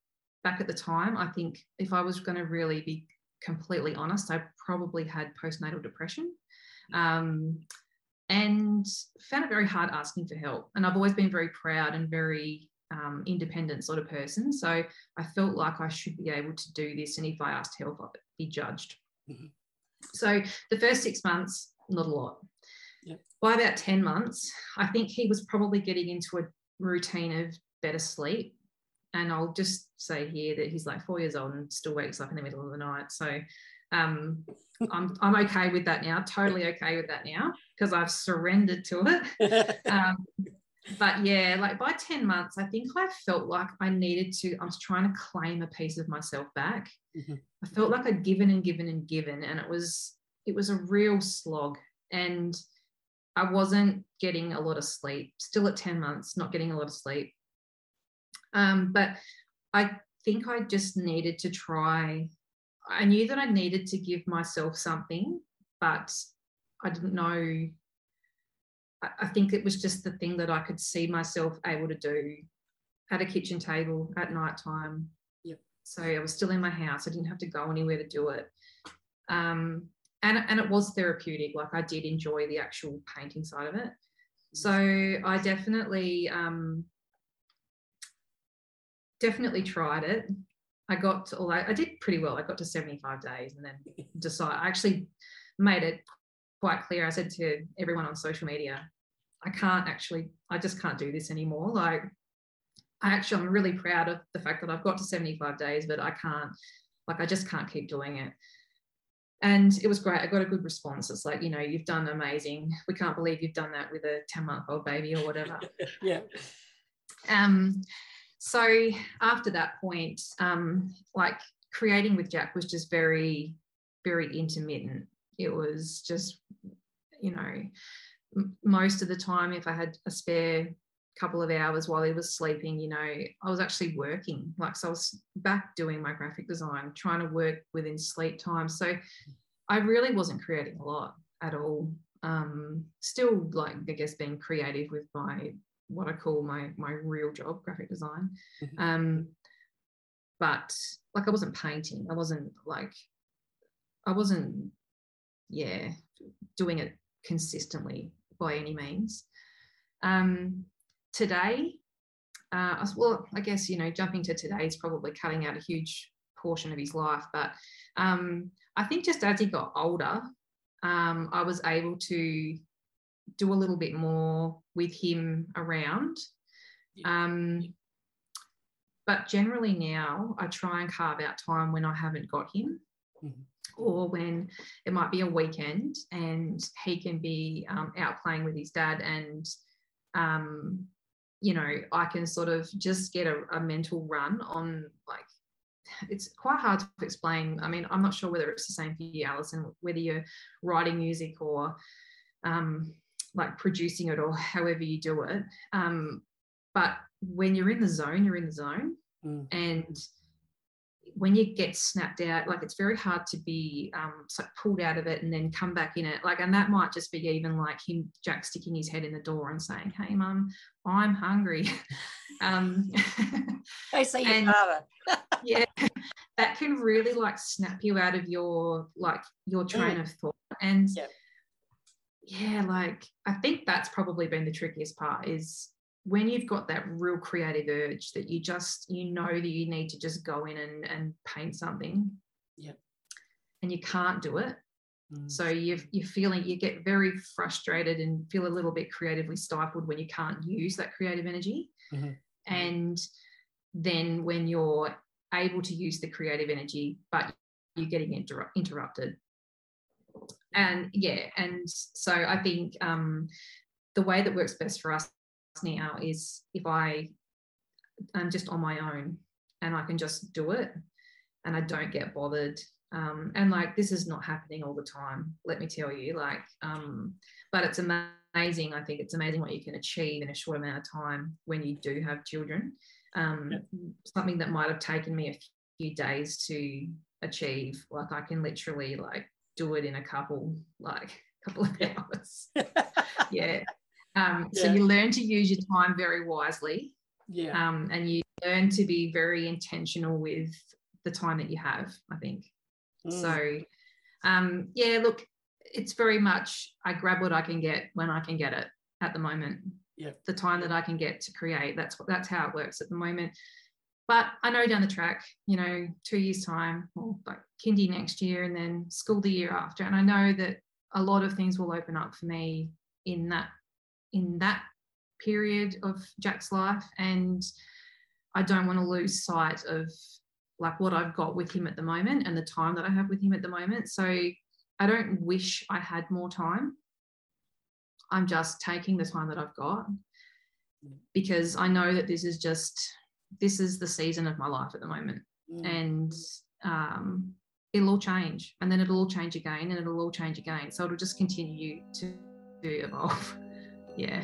back at the time i think if i was going to really be completely honest i probably had postnatal depression um, and found it very hard asking for help and i've always been very proud and very um, independent sort of person. So I felt like I should be able to do this. And if I asked help, I'd be judged. Mm-hmm. So the first six months, not a lot. Yep. By about 10 months, I think he was probably getting into a routine of better sleep. And I'll just say here that he's like four years old and still wakes up in the middle of the night. So um, I'm, I'm okay with that now, totally okay with that now because I've surrendered to it. [LAUGHS] Um, but yeah, like by 10 months, I think I felt like I needed to, I was trying to claim a piece of myself back. Mm-hmm. I felt like I'd given and given and given, and it was, it was a real slog. And I wasn't getting a lot of sleep, still at 10 months, not getting a lot of sleep. Um, but I think I just needed to try. I knew that I needed to give myself something, but I didn't know I think it was just the thing that I could see myself able to do at a kitchen table at night time. Yep. So I was still in my house. I didn't have to go anywhere to do it. Um, and, and it was therapeutic. Like I did enjoy the actual painting side of it. So I definitely, um, definitely tried it. I got to, although I did pretty well. I got to 75 days and then [LAUGHS] decide. I actually made it quite clear. I said to everyone on social media, I can't actually, I just can't do this anymore. Like, I actually, I'm really proud of the fact that I've got to 75 days, but I can't, like, I just can't keep doing it. And it was great. I got a good response. It's like, you know, you've done amazing. We can't believe you've done that with a 10 month old baby or whatever. [LAUGHS] yeah. Um, so after that point, um, like creating with Jack was just very, very intermittent. It was just you know m- most of the time if i had a spare couple of hours while he was sleeping you know i was actually working. Like so i was back doing my graphic design trying to work within sleep time. So i really wasn't creating a lot at all. Um still like i guess being creative with my what i call my my real job graphic design mm-hmm. um but like i wasn't painting i wasn't like i wasn't yeah, doing it consistently by any means. Um, today, uh, well, I guess, you know, jumping to today is probably cutting out a huge portion of his life. But um, I think just as he got older, um, I was able to do a little bit more with him around. Um, but generally now, I try and carve out time when I haven't got him. Mm-hmm or when it might be a weekend and he can be um, out playing with his dad and um, you know i can sort of just get a, a, mental run on like it's quite hard to explain i mean i'm not sure whether it's the same for you alison whether you're writing music or um, like producing it or however you do it um, but when you're in the zone you're in the zone mm. and when you get snapped out, like it's very hard to be um, pulled out of it and then come back in it. Like, and that might just be even like him, Jack, sticking his head in the door and saying, "Hey, mum, I'm hungry." [LAUGHS] um, [LAUGHS] I say your father. [LAUGHS] yeah, that can really like snap you out of your like your train mm. of thought. And yep. Yeah, like I think that's probably been the trickiest part is when you've got that real creative urge that you just you know that you need to just go in and, and paint something yeah and you can't do it mm. so you you're feeling you get very frustrated and feel a little bit creatively stifled when you can't use that creative energy mm-hmm. and then when you're able to use the creative energy but you're getting inter- interrupted and yeah and so i think um, the way that works best for us now is if I am just on my own and I can just do it and I don't get bothered Um, and like this is not happening all the time, let me tell you. Like, um, but it's amazing. I think it's amazing what you can achieve in a short amount of time when you do have children. Um, yeah. Something that might have taken me a few days to achieve, like I can literally like do it in a couple, like a [LAUGHS] couple of hours. [LAUGHS] yeah. Um, yeah. So you learn to use your time very wisely. Yeah. Um, and you learn to be very intentional with the time that you have, I think. Mm. So, um, yeah, look, it's very much I grab what I can get when I can get it at the moment. Yeah. The time that I can get to create. That's what that's how it works at the moment. But I know down the track, you know, two years time, or like kindy next year, and then school the year after. And I know that a lot of things will open up for me in that in that period of Jack's life. And I don't want to lose sight of like what I've got with him at the moment and the time that I have with him at the moment. So I don't wish I had more time. I'm just taking the time that I've got because I know that this is just this is the season of my life at the moment. Mm. And um, it'll all change and then it'll all change again and it'll all change again. So it'll just continue to, to evolve. [LAUGHS] yeah.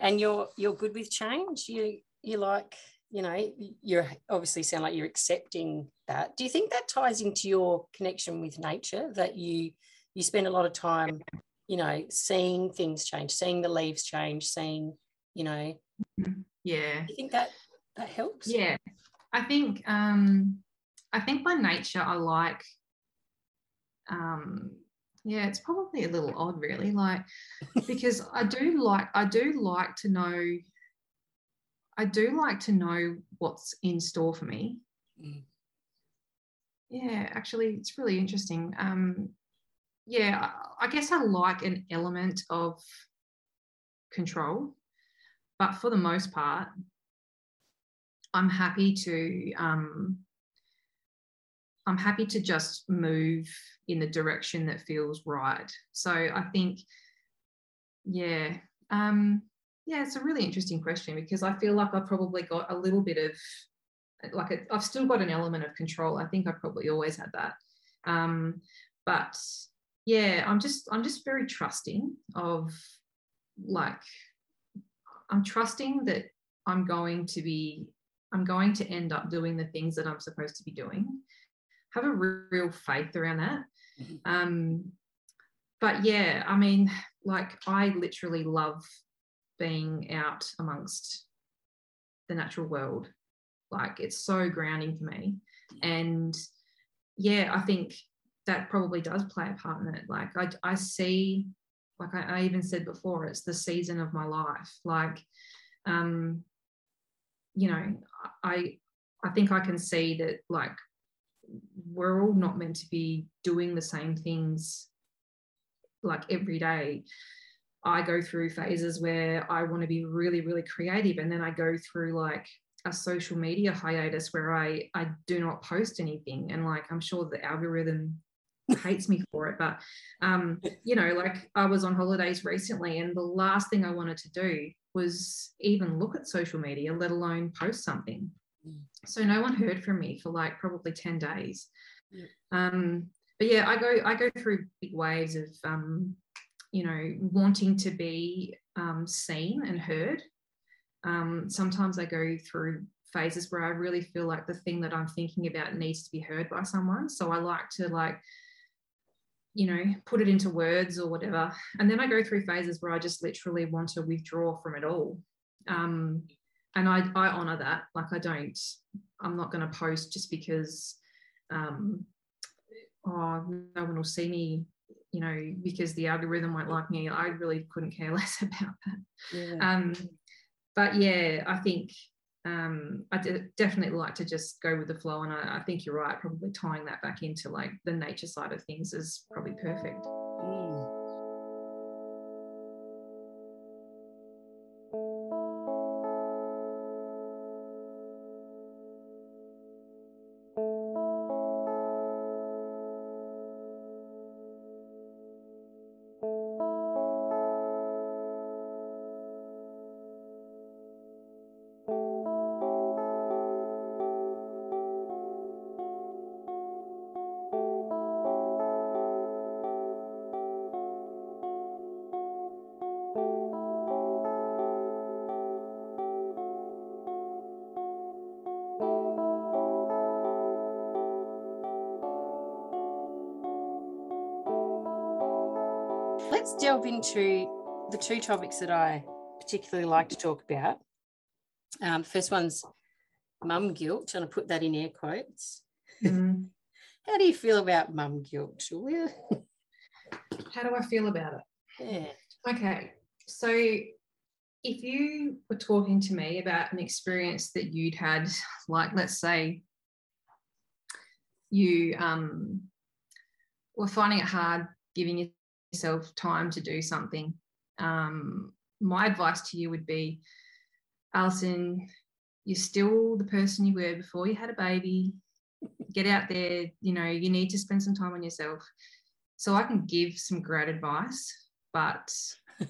And you're you're good with change. You you like you know you're obviously sound like you're accepting that. Do you think that ties into your connection with nature that you you spend a lot of time you know seeing things change, seeing the leaves change, seeing you know. Yeah. Do you think that that helps? Yeah, I think um, I think by nature I like um, yeah it's probably a little odd really like [LAUGHS] because i do like i do like to know i do like to know what's in store for me mm. yeah actually it's really interesting um yeah I, I guess i like an element of control but for the most part i'm happy to um I'm happy to just move in the direction that feels right. So I think, yeah, um, yeah, it's a really interesting question because I feel like I've probably got a little bit of, like, i have still got an element of control. I think I probably always had that. Um, but yeah, I'm just, I'm just very trusting of, like, I'm trusting that I'm going to be, I'm going to end up doing the things that I'm supposed to be doing have a real faith around that. Mm-hmm. Um, but yeah, I mean, like I literally love being out amongst the natural world. Like it's so grounding for me. And yeah, I think that probably does play a part in it. Like I, I see, like I, I even said before, it's the season of my life. Like, um, you know, I I think I can see that like we're all not meant to be doing the same things like every day. I go through phases where I want to be really, really creative, and then I go through like a social media hiatus where I I do not post anything, and like I'm sure the algorithm hates me for it, but um, you know, like I was on holidays recently, and the last thing I wanted to do was even look at social media, let alone post something. So no one heard from me for like probably 10 days. Yeah. Um, but yeah, I go I go through big waves of um, you know, wanting to be um, seen and heard. Um, sometimes I go through phases where I really feel like the thing that I'm thinking about needs to be heard by someone. So I like to like, you know, put it into words or whatever. And then I go through phases where I just literally want to withdraw from it all. Um, and I, I honor that. Like I don't, I'm not going to post just because, um, oh, no one will see me, you know, because the algorithm won't like me. I really couldn't care [LAUGHS] less about that. Yeah. Um, but yeah, I think um, I definitely like to just go with the flow. And I, I, think you're right, probably tying that back into like the nature side of things is probably perfect. Delve into the two topics that I particularly like to talk about. Um, first one's mum guilt, and I put that in air quotes. Mm. [LAUGHS] How do you feel about mum guilt, Julia? How do I feel about it? Yeah. Okay. So if you were talking to me about an experience that you'd had, like let's say you um, were finding it hard giving yourself time to do something. Um, my advice to you would be, Alison, you're still the person you were before you had a baby. Get out there, you know, you need to spend some time on yourself. So I can give some great advice, but [LAUGHS]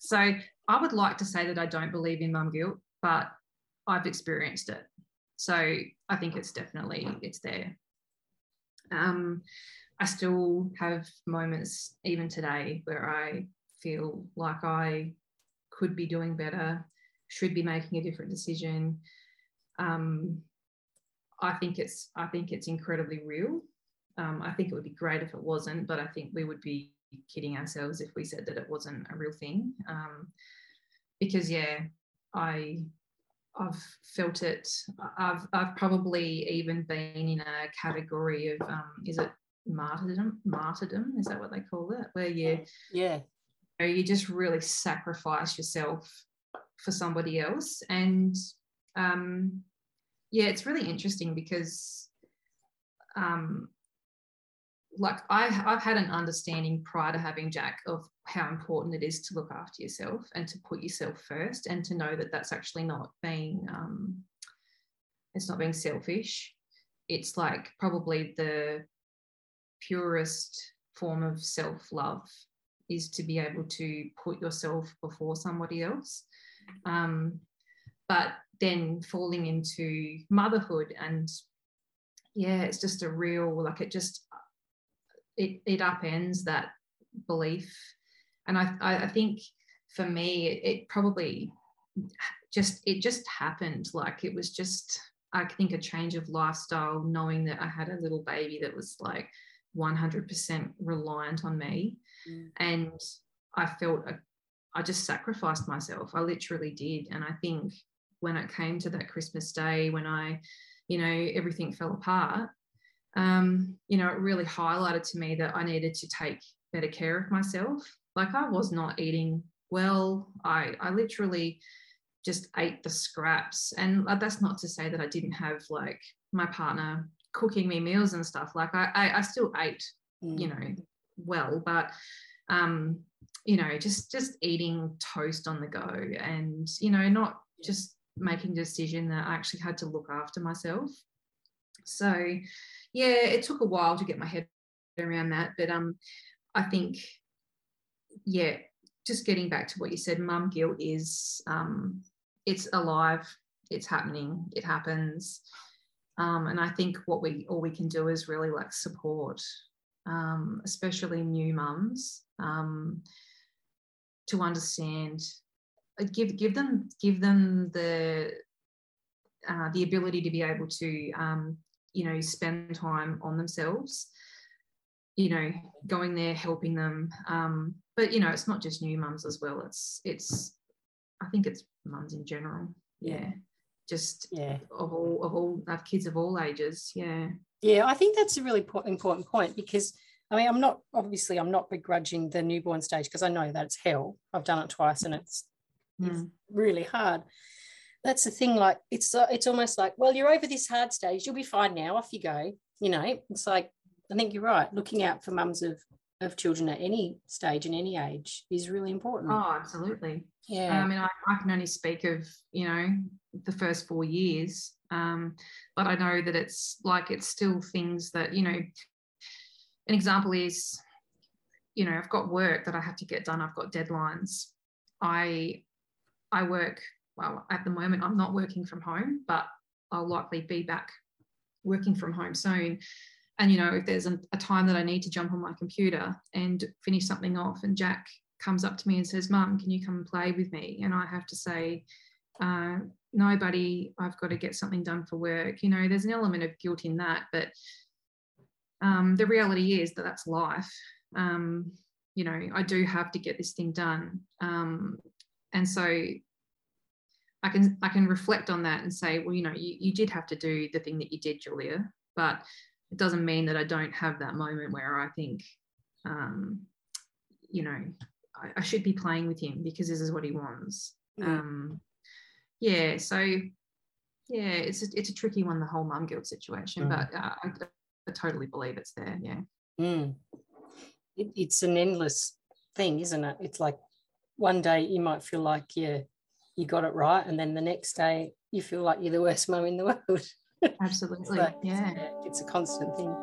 so I would like to say that I don't believe in mum guilt, but I've experienced it. So I think it's definitely it's there. Um, I still have moments, even today, where I feel like I could be doing better, should be making a different decision. Um, I think it's I think it's incredibly real. Um, I think it would be great if it wasn't, but I think we would be kidding ourselves if we said that it wasn't a real thing. Um, because yeah, I I've felt it. I've I've probably even been in a category of um, is it martyrdom martyrdom is that what they call it? Where you yeah. you, know, you just really sacrifice yourself for somebody else. And um yeah it's really interesting because um like I, I've had an understanding prior to having Jack of how important it is to look after yourself and to put yourself first and to know that that's actually not being um, it's not being selfish. It's like probably the purest form of self love is to be able to put yourself before somebody else. Um, but then falling into motherhood and yeah, it's just a real like it just it it upends that belief. And I I think for me it, it probably just it just happened like it was just I think a change of lifestyle, knowing that I had a little baby that was like 100% reliant on me. Mm. And I felt a, I just sacrificed myself. I literally did. And I think when it came to that Christmas day, when I, you know, everything fell apart, um, you know, it really highlighted to me that I needed to take better care of myself. Like I was not eating well. I, I literally just ate the scraps. And that's not to say that I didn't have like my partner cooking me meals and stuff like i i, I still ate mm. you know well but um you know just just eating toast on the go and you know not just making a decision that i actually had to look after myself. So yeah it took a while to get my head around that but um i think yeah just getting back to what you said mum guilt is um it's alive it's happening it happens um, and I think what we all we can do is really like support, um, especially new mums, um, to understand, uh, give give them give them the uh, the ability to be able to um, you know spend time on themselves. You know, going there, helping them. Um, but you know, it's not just new mums as well. It's it's I think it's mums in general. Yeah just yeah of all of all of kids of all ages. Yeah. Yeah, I think that's a really important point because I mean, I'm not obviously I'm not begrudging the newborn stage because I know that it's hell. I've done it twice and it's, mm. it's really hard. That's the thing. Like it's uh, it's almost like, well, you're over this hard stage. You'll be fine now. Off you go. You know, it's like I think you're right. Looking out for mums of of children at any stage and any age is really important. Oh, absolutely. Yeah. I mean, I, I can only speak of you know the first four years, um, but I know that it's like it's still things that you know an example is, you know, I've got work that I have to get done. I've got deadlines. I I work well at the moment. I'm not working from home, but I'll likely be back working from home soon. And you know, if there's a, time that I need to jump on my computer and finish something off, and Jack comes up to me and says, "Mum, can you come and play with me?" and I have to say, uh, "No, buddy, I've got to get something done for work." You know, there's an element of guilt in that, but um, the reality is that that's life. Um, you know, I do have to get this thing done, um, and so I can I can reflect on that and say, well, you know, you, you did have to do the thing that you did, Julia, but it doesn't mean that I don't have that moment where I think, um, you know, I, I, should be playing with him because this is what he wants. Um, yeah, so yeah, it's a, it's a tricky one, the whole mum guilt situation, mm. but uh, I, I totally believe it's there. Yeah. Mm. It, it's an endless thing, isn't it? It's like one day you might feel like yeah, you got it right, and then the next day you feel like you're the worst mum in the [LAUGHS] world. Absolutely. yeah. It's a constant thing.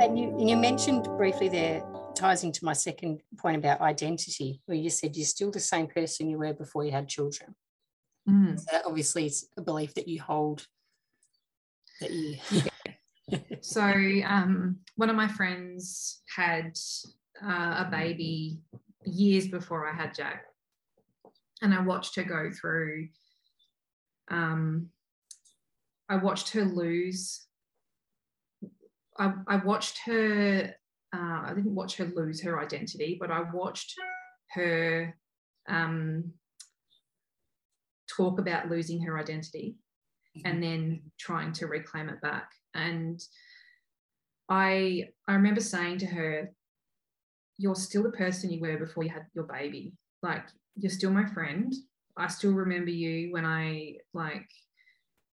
and you, you mentioned briefly there ties into my second point about identity, where you said you're still the same person you were before you had children. Mm. So that obviously is a belief that you hold. That you. [LAUGHS] so um, one of my friends had uh, a baby years before I had Jack, and I watched her go through. Um, I watched her lose I, I watched her, uh, I didn't watch her lose her identity, but I watched her um, talk about losing her identity. And then trying to reclaim it back. And I, I remember saying to her, You're still the person you were before you had your baby. Like, you're still my friend. I still remember you when I like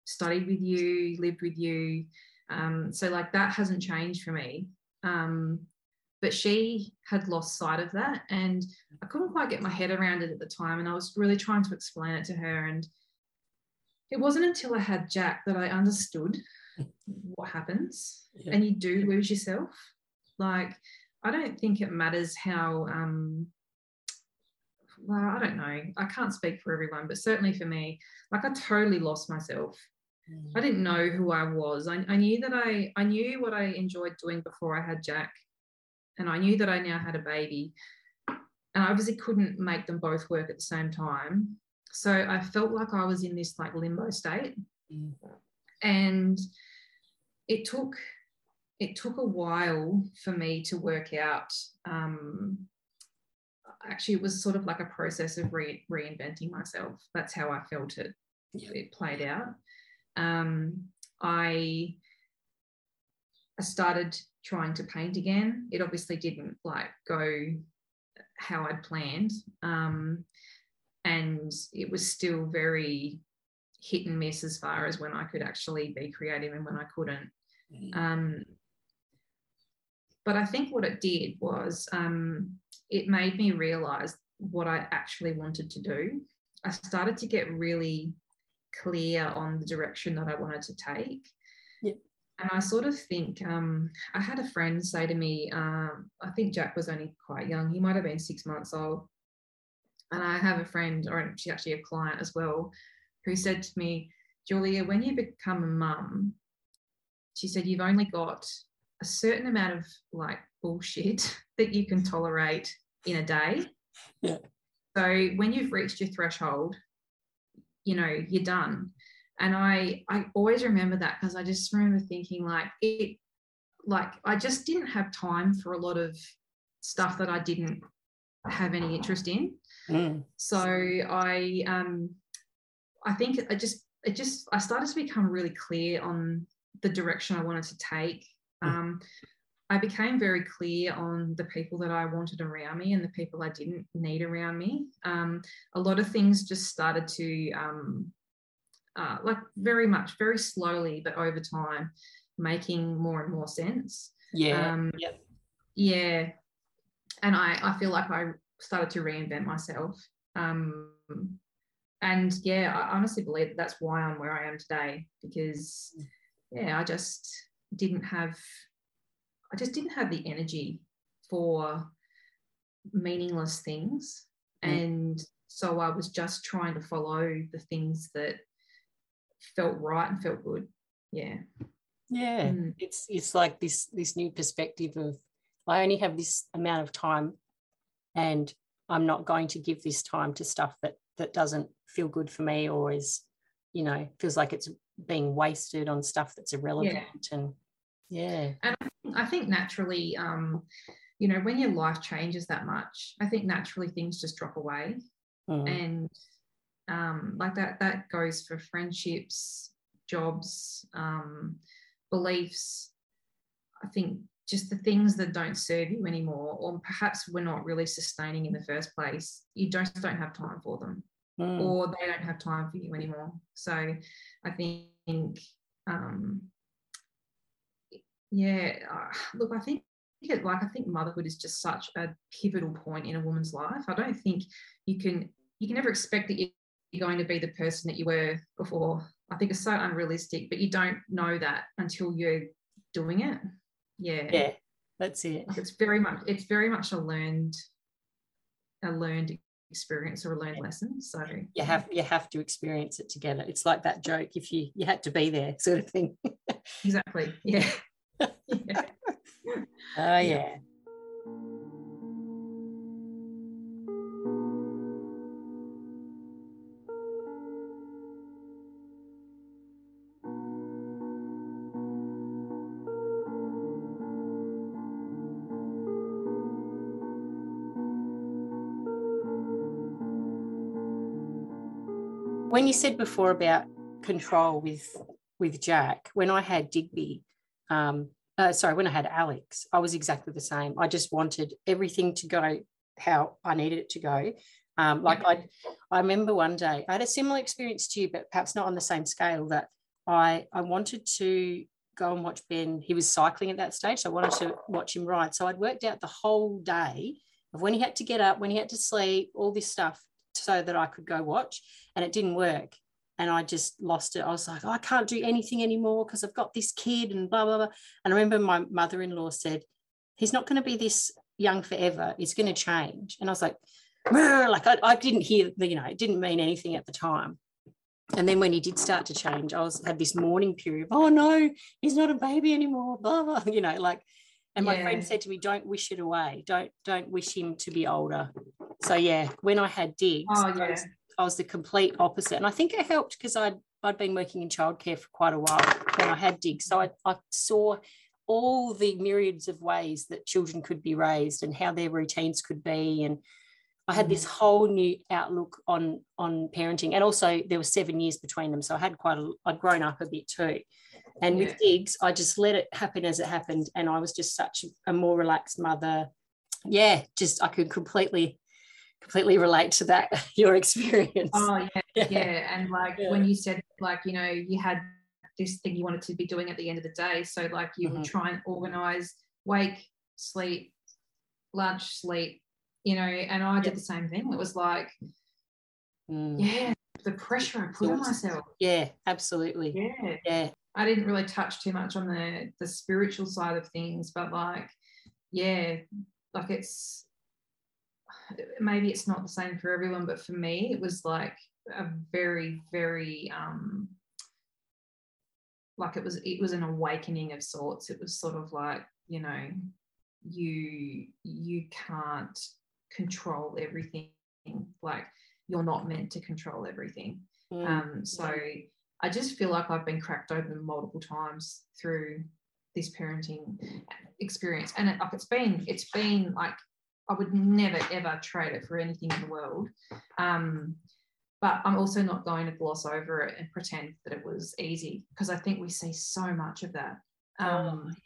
studied with you, lived with you. Um, so like that hasn't changed for me. Um, but she had lost sight of that and I couldn't quite get my head around it at the time. And I was really trying to explain it to her. And it wasn't until I had Jack that I understood what happens. Yeah. And you do lose yourself. Like, I don't think it matters how um, well, I don't know. I can't speak for everyone, but certainly for me, like I totally lost myself I didn't know who I was. I, I knew that I I knew what I enjoyed doing before I had Jack, and I knew that I now had a baby, and I obviously couldn't make them both work at the same time. So I felt like I was in this like limbo state, mm. and it took it took a while for me to work out. Um, actually, it was sort of like a process of re- reinventing myself. That's how I felt it. It played out um, I I started trying to paint again. It obviously didn't like go how I'd planned, um, and it was still very hit and miss as far as when I could actually be creative and when I couldn't. Mm. Um, but I think what it did was um, it made me realize what I actually wanted to do. I started to get really clear on the direction that I wanted to take. Yeah. And I sort of think um, I had a friend say to me, um, I think Jack was only quite young. He might have been six months old. And I have a friend, or she's actually a client as well, who said to me, Julia, when you become a mum, she said, you've only got a certain amount of like bullshit [LAUGHS] that you can tolerate in a day. Yeah. So when you've reached your threshold, you know you're done and I I always remember that because I just remember thinking like it like I just didn't have time for a lot of stuff that I didn't have any interest in. Mm. So I um I think I just it just I started to become really clear on the direction I wanted to take. Mm. Um, I became very clear on the people that I wanted around me and the people I didn't need around me. Um, a lot of things just started to, um, uh, like, very much, very slowly, but over time, making more and more sense. Yeah. Um, yep. Yeah. And I, I feel like I started to reinvent myself. Um, and yeah, I honestly believe that that's why I'm where I am today because, yeah, I just didn't have I just didn't have the energy for meaningless things. Mm. And so I was just trying to follow the things that felt right and felt good. Yeah. Yeah. Mm. It's it's like this this new perspective of I only have this amount of time and I'm not going to give this time to stuff that that doesn't feel good for me or is, you know, feels like it's being wasted on stuff that's irrelevant yeah. and yeah. And I think naturally, um, you know, when your life changes that much, I think naturally things just drop away. Mm. And um, like that, that goes for friendships, jobs, um, beliefs. I think just the things that don't serve you anymore, or perhaps we're not really sustaining in the first place, you just don't have time for them, mm. or they don't have time for you anymore. So I think um, yeah, uh, look, I think it, like I think motherhood is just such a pivotal point in a woman's life. I don't think you can you can never expect that you're going to be the person that you were before. I think it's so unrealistic, but you don't know that until you're doing it. Yeah. Yeah, that's it. It's very much it's very much a learned a learned experience or a learned lesson. So you have you have to experience it together. It's like that joke if you you had to be there sort of thing. [LAUGHS] exactly. Yeah. [LAUGHS] yeah. Oh, yeah. When you said before about control with with Jack, when I had Digby, um, uh, sorry, when I had Alex, I was exactly the same. I just wanted everything to go how I needed it to go. Um, like I, I remember one day I had a similar experience to you, but perhaps not on the same scale. That I I wanted to go and watch Ben. He was cycling at that stage, so I wanted to watch him ride. So I'd worked out the whole day of when he had to get up, when he had to sleep, all this stuff, so that I could go watch, and it didn't work and I just lost it. I was like, oh, I can't do anything anymore because I've got this kid and blah, blah, blah. And I remember my mother in law said, he's not going to be this young forever. It's going to change. And I was like, like I, I didn't hear, the, you know, it didn't mean anything at the time. And then when he did start to change, I was had this mourning period. Of, oh no, he's not a baby anymore. Blah blah. [LAUGHS] You know, like. And my yeah. friend said to me, "Don't wish it away. Don't don't wish him to be older." So yeah, when I had Diggs, oh, yeah. I was the complete opposite. And I think it helped because I'd, I'd been working in childcare for quite a while when I had Diggs. So I, I saw all the myriads of ways that children could be raised and how their routines could be. And I had this mm. whole new outlook on, on parenting. And also there were seven years between them. So I had quite a, I'd grown up a bit too. And yeah. with Diggs, I just let it happen as it happened. And I was just such a more relaxed mother. Yeah, just I could completely completely relate to that [LAUGHS] your experience oh yeah [LAUGHS] yeah, yeah. and like yeah. when you said like you know you had this thing you wanted to be doing at the end of the day so like you mm-hmm. would try and organize wake sleep lunch sleep you know and i did the same thing it was like mm. yeah the pressure i put on myself yeah absolutely yeah yeah i didn't really touch too much on the the spiritual side of things but like yeah like it's maybe it's not the same for everyone, but for me, it was like a very, very um, like it was it was an awakening of sorts. It was sort of like you know you you can't control everything. Like you're not meant to control everything. Mm. Um, so I just feel like I've been cracked open multiple times through this parenting experience. And it, like it's been, it's been like I would never ever trade it for anything in the world. Um, but I'm also not going to gloss over it and pretend that it was easy because I think we see so much of that. Oh, um,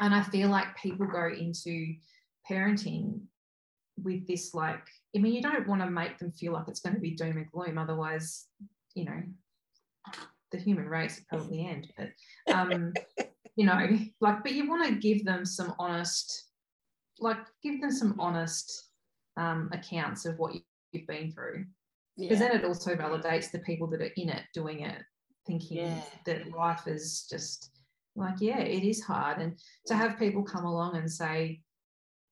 and I feel like people go into parenting with this like, I mean, you don't want to make them feel like it's going to be doom and gloom, otherwise, you know, the human race would probably end. But um, [LAUGHS] you know, like, but you want to give them some honest, like, give them some honest um, accounts of what you've been through because yeah. then it also validates the people that are in it doing it thinking yeah. that life is just like yeah it is hard and to have people come along and say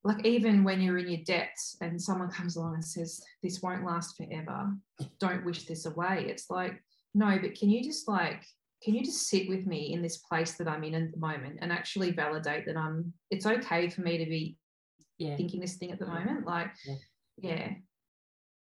like even when you're in your debts and someone comes along and says this won't last forever don't wish this away it's like no but can you just like can you just sit with me in this place that i'm in at the moment and actually validate that i'm it's okay for me to be yeah. thinking this thing at the moment like yeah, yeah.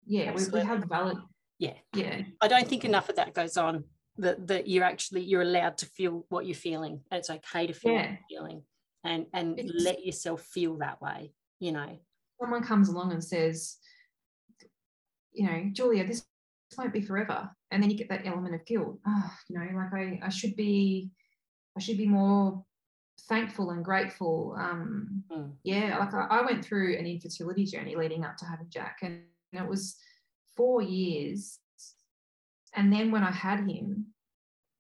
Yeah we, we, have valid yeah. yeah. I don't think enough of that goes on that that you're actually you're allowed to feel what you're feeling. It's okay to feel yeah. what you're feeling and and it's, let yourself feel that way you know. Someone comes along and says you know julia this won't be forever. And then you get that element of guilt. Oh, you know like i i should be i should be more thankful and grateful um mm. yeah like I, I went through an infertility journey leading up to having jack and and it was four years. And then when I had him,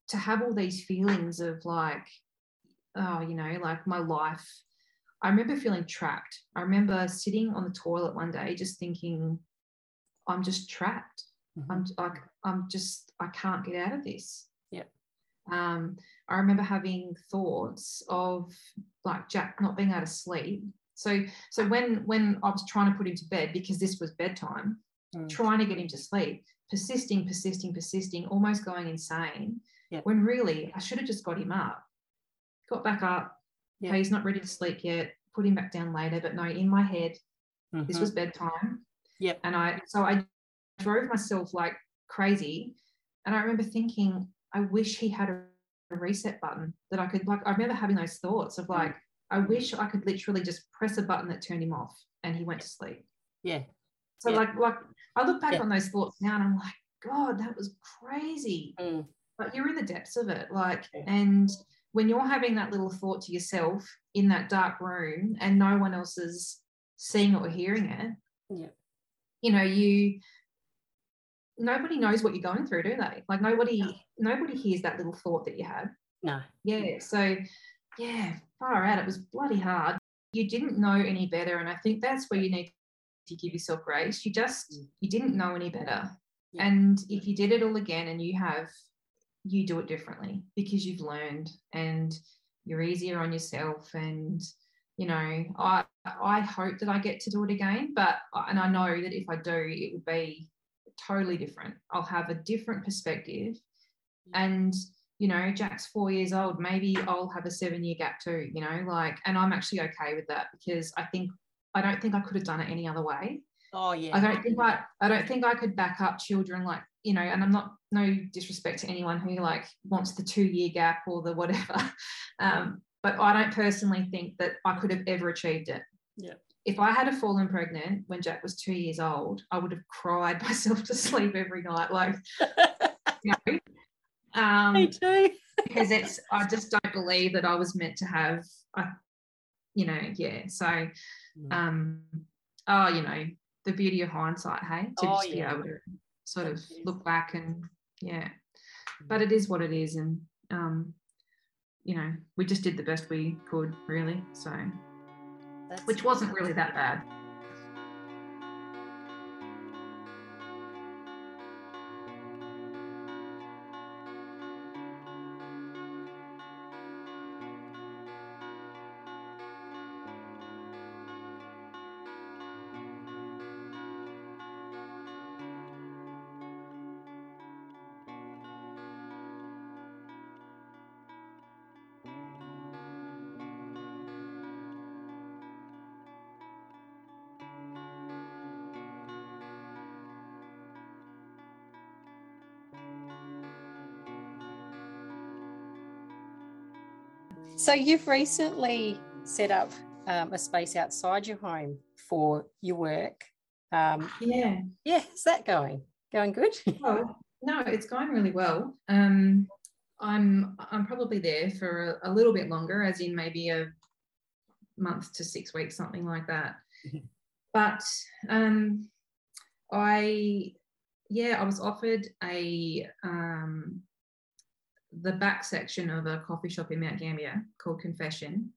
to have all these feelings of like, oh, you know, like my life, I remember feeling trapped. I remember sitting on the toilet one day just thinking, I'm just trapped. Mm-hmm. I'm like, I'm just, I can't get out of this. Um, I remember having thoughts of like Jack not being able to sleep so so when when I was trying to put him to bed because this was bedtime, mm. trying to get him to sleep, persisting, persisting, persisting, almost going insane. Yep. When really I should have just got him up, got back up. Yep. he's not ready to sleep yet. Put him back down later. But no, in my head, mm-hmm. this was bedtime. Yep. And I so I drove myself like crazy. And I remember thinking, I wish he had a, reset button that I could like. I remember having those thoughts of mm. like, I wish I could literally just press a button that turned him off and he went to sleep. Yeah. So yeah. like like I look back yeah. on those thoughts now and I'm like, God, that was crazy. Mm. But you're in the depths of it. Like, yeah. and when you're having that little thought to yourself in that dark room and no one else is seeing or hearing it, yeah. you know, you nobody knows what you're going through, do they? Like nobody no. nobody hears that little thought that you had. No. Yeah. So yeah, far out. It was bloody hard. You didn't know any better. And I think that's where you need to give yourself grace. You just, mm. you didn't know any better. Yeah. And if you did it all again and you have, you do it differently because you've learned and you're easier on yourself. And, you know, I, I hope that I get to do it again. But, and I know that if I do, it would be totally different. I'll have a different perspective. And, you know, Jack's four years old, maybe I'll have a seven year gap too, you know, like, and I'm actually okay with that because I think, I don't think I could have done it any other way. Oh yeah. I don't think I, I don't think I could back up children like, you know, and I'm not, no disrespect to anyone who like wants the two year gap or the whatever. [LAUGHS] Um, but I don't personally think that I could have ever achieved it. Yeah. If I had a fallen pregnant when Jack was two years old, I would have cried [LAUGHS] myself to sleep every night. Like, [LAUGHS] you know, um, Me too. because it's, I just don't believe that I was meant to have, a, you know, yeah. So, mm. um, oh, you know, the beauty of hindsight, hey, to oh, just yeah. be able to sort of look back and, yeah. But it is what it is. And, um, you know, we just did the best we could, really. So, That's which wasn't really that bad. So you've recently set up um, a space outside your home for your work. Um, yeah. Yeah, how's that going? Going good? [LAUGHS] Well, no, it's going really well. Um, I'm I'm probably there for a, a, little bit longer, as in maybe a month to six weeks, something like that. Mm-hmm. But um, I, yeah, I was offered a um, the back section of a coffee shop in Mount Gambier called Confession,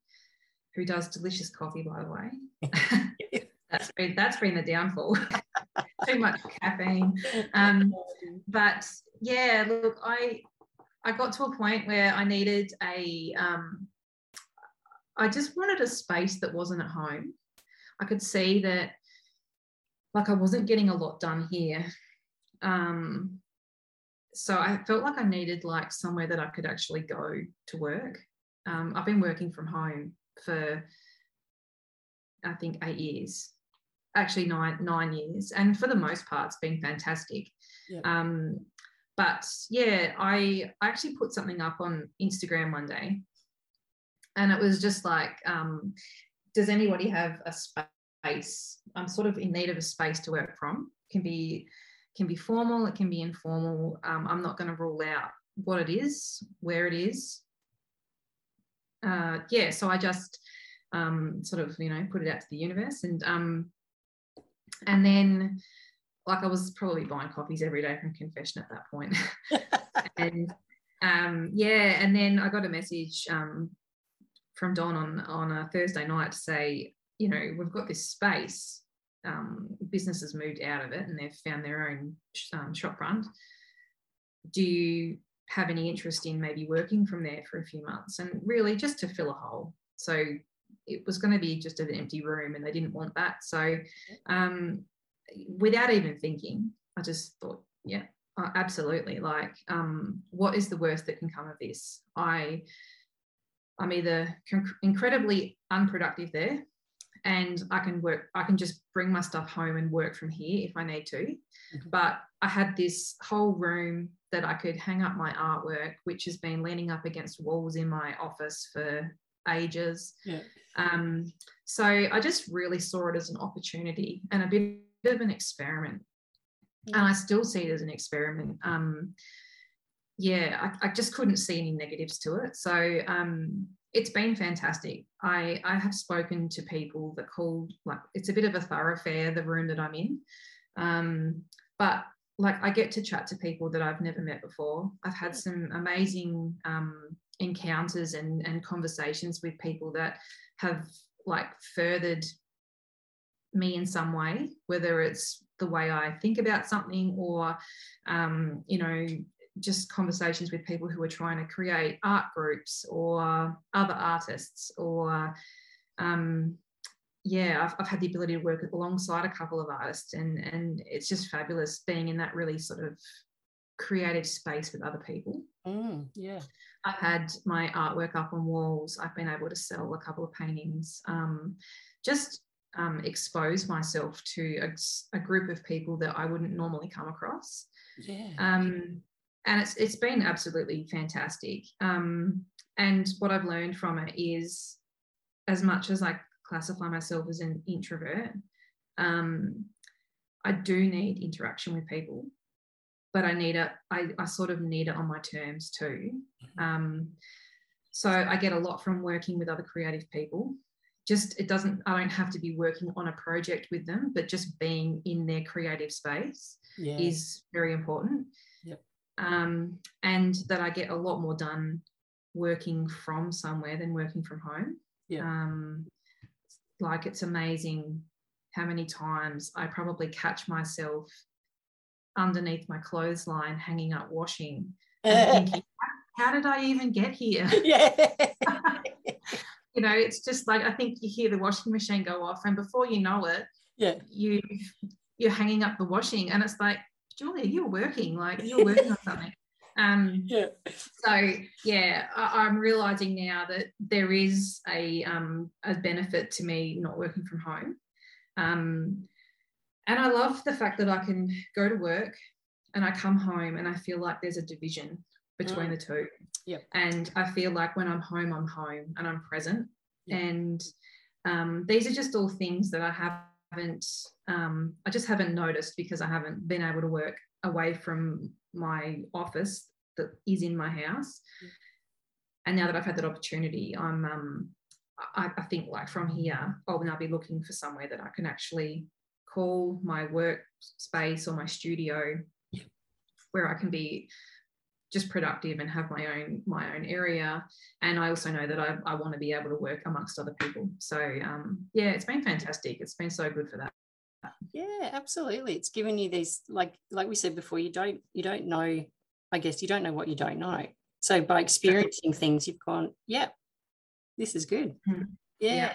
who does delicious coffee, by the way. [LAUGHS] that's been that's been the downfall. [LAUGHS] Too much caffeine. Um, but yeah, look, I I got to a point where I needed a um, I just wanted a space that wasn't at home. I could see that like I wasn't getting a lot done here. Um, so I felt like I needed like somewhere that I could actually go to work. Um, I've been working from home for I think eight years, actually nine nine years, and for the most part, it's been fantastic. Yeah. Um, but yeah, I, I actually put something up on Instagram one day, and it was just like, um, does anybody have a space? I'm sort of in need of a space to work from. It can be can be formal, it can be informal. Um, I'm not going to rule out what it is, where it is. Uh, yeah, so I just um, sort of you know put it out to the universe, and um, and then like I was probably buying copies every day from Confession at that point. [LAUGHS] and um, yeah, and then I got a message um, from Don on on a Thursday night to say, you know, we've got this space. Um, businesses moved out of it and they've found their own um, shop front. Do you have any interest in maybe working from there for a few months? And really, just to fill a hole. So it was going to be just an empty room, and they didn't want that. So um, without even thinking, I just thought, yeah, uh, absolutely. Like, um, what is the worst that can come of this? I, I'm either incredibly unproductive there, and I can work. I can just bring my stuff home and work from here if I need to. Mm-hmm. But I had this whole room that I could hang up my artwork, which has been leaning up against walls in my office for ages. Yeah. Um, so I just really saw it as an opportunity and a bit of an experiment. And I still see it as an experiment. Um, yeah, I, I, just couldn't see any negatives to it. So um, it's been fantastic. I, I have spoken to people that called like it's a bit of a thoroughfare, the room that I'm in. Um, but like I get to chat to people that I've never met before. I've had some amazing um, encounters and, and conversations with people that have like furthered me in some way, whether it's the way I think about something or, um, you know, just conversations with people who are trying to create art groups or other artists or, um, yeah, I've, I've had the ability to work alongside a couple of artists and, and it's just fabulous being in that really sort of creative space with other people. Mm, yeah. I've had my artwork up on walls. I've been able to sell a couple of paintings. Um, just um, expose myself to a, a, group of people that I wouldn't normally come across. Yeah. Um, and it's it's been absolutely fantastic. Um, and what I've learned from it is, as much as I classify myself as an introvert, um, I do need interaction with people, but I need it. I, I sort of need it on my terms too. Mm-hmm. Um, so I get a lot from working with other creative people just it doesn't i don't have to be working on a project with them but just being in their creative space yeah. is very important. Um, and that i get a lot more done working from somewhere than working from home. Yeah. um, like it's amazing how many times i probably catch myself underneath my clothesline hanging up washing and [LAUGHS] thinking how did i even get here? [LAUGHS] Yeah. [LAUGHS] You know, it's just like I think you hear the washing machine go off, and before you know it, yeah, you you're hanging up the washing, and it's like, Julia, you're working, like you're [LAUGHS] working on something. Um, yeah. So yeah, I, am realizing now that there is a um, a benefit to me not working from home, um, and I love the fact that I can go to work and I come home and I feel like there's a division between Mm. the two. Yep. And I feel like when I'm home, I'm home and I'm present. Yeah. And um, these are just all things that I haven't, um, I just haven't noticed because I haven't been able to work away from my office that is in my house. Yeah. And now that I've had that opportunity, I'm, um, I, I think like from here, I'll now be looking for somewhere that I can actually call my work space or my studio Yeah. where I can be just productive and have my own my own area and i also know that i, I want to be able to work amongst other people so um yeah it's been fantastic it's been so good for that Yeah, absolutely. It's given you these like like we said before, you don't you don't know, I guess you don't know what you don't know. So by experiencing things, you've gone, yeah, this is good. Mhm. Yeah. Yeah.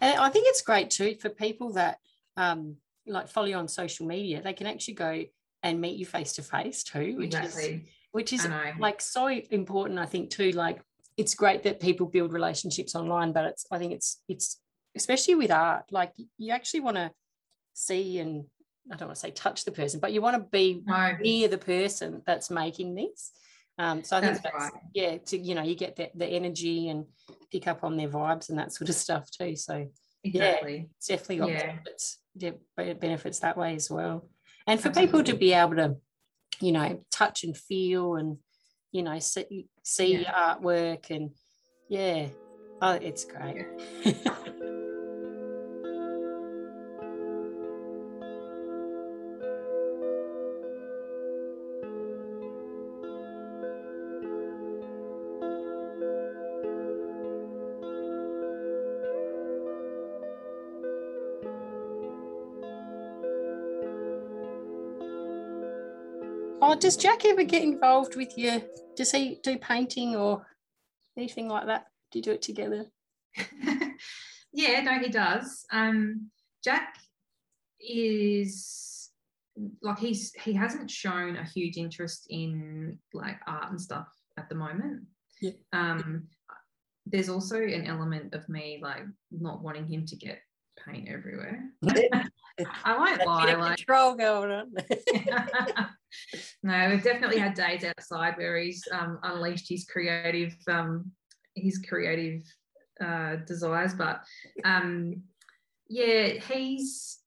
And I think it's great too for people that um like follow you on social media, they can actually go and meet you face to face too, which is exactly which is i like so important i think too like it's great that people build relationships online but it's i think it's it's especially with art like you actually want to see and i don't want to say touch the person but you want to be no near the person that's making this um, so i think That's that's right. yeah to you know you get the, the energy and pick up on their vibes and that sort of stuff too so exactly it's definitely got Yeah. benefits yeah, benefits that way as well and for Absolutely. people to be able to you know touch and feel and you know see, see Yeah. artwork and yeah. Oh it's great. Oh [LAUGHS] does jack ever get involved with you does he do painting or anything like that? Do you do it together? [LAUGHS] Yeah no he does. Um jack is like he's he hasn't shown a huge interest in like art and stuff at the moment. Yeah. um there's also an element of me like not wanting him to get paint everywhere. [LAUGHS] I won't lie like control going on [LAUGHS] [LAUGHS] no, we've definitely had days outside where he's um, unleashed his creative um, his creative uh, desires, but um, yeah, he's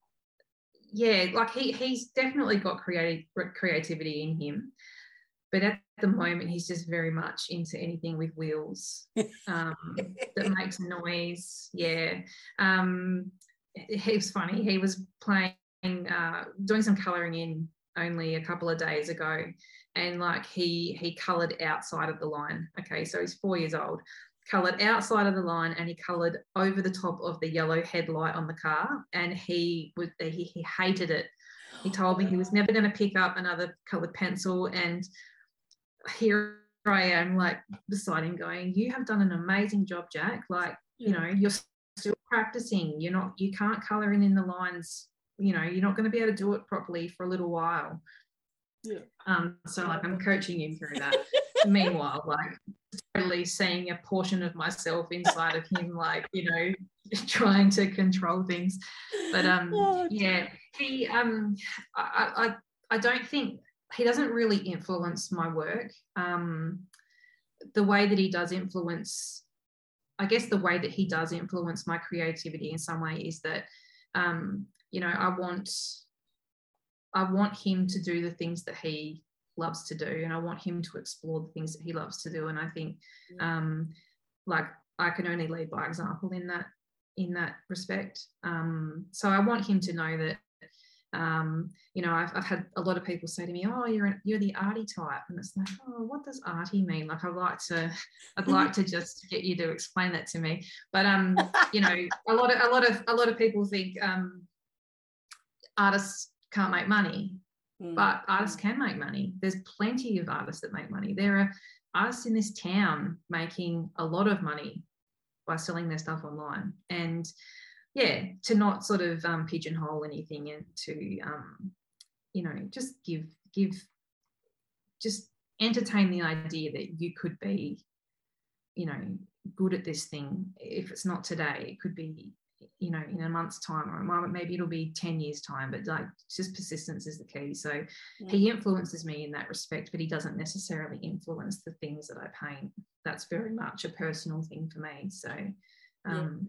yeah, like he he's definitely got creative creativity in him, but at the moment he's just very much into anything with wheels [LAUGHS] um, that makes noise. Yeah, um, it was funny. He was playing, uh, doing some colouring in only a couple of days ago and like he he colored outside of the line okay so he's four years old colored outside of the line and he colored over the top of the yellow headlight on the car and he was he, he hated it. He told me he was never going to pick up another colored pencil and here i am like beside him going you have done an amazing job jack. Like you know you're still practicing. You're not you can't color in in the lines you know you're not going to be able to do it properly for a little while. Yeah. um so like i'm coaching him through that. [LAUGHS] Meanwhile like totally seeing a portion of myself inside of him like you know [LAUGHS] trying to control things. But um [LAUGHS] Oh, yeah he um I, I i don't think he doesn't really influence my work. Um the way that he does influence i guess the way that he does influence my creativity in some way is that um you know i want i want him to do the things that he loves to do and i want him to explore the things that he loves to do and i think um like i can only lead by example in that in that respect um so i want him to know that um, you know, I've, I've had a lot of people say to me, "Oh, you're an, you're the arty type," and it's like, "Oh, what does arty mean?" Like, I'd like to, I'd like to just get you to explain that to me. But um, [LAUGHS] you know, a lot of a lot of a lot of people think um, artists can't make money, Mm. but artists can make money. There's plenty of artists that make money. There are artists in this town making a lot of money by selling their stuff online. And yeah, to not sort of um, pigeonhole anything and to, um, you know, just give, give, just entertain the idea that you could be, you know, good at this thing. If it's not today, it could be you know in a month's time or a moment maybe it'll be 10 years time but like just persistence is the key. So yeah. he influences me in that respect but he doesn't necessarily influence the things that i paint. That's very much a personal thing for me so um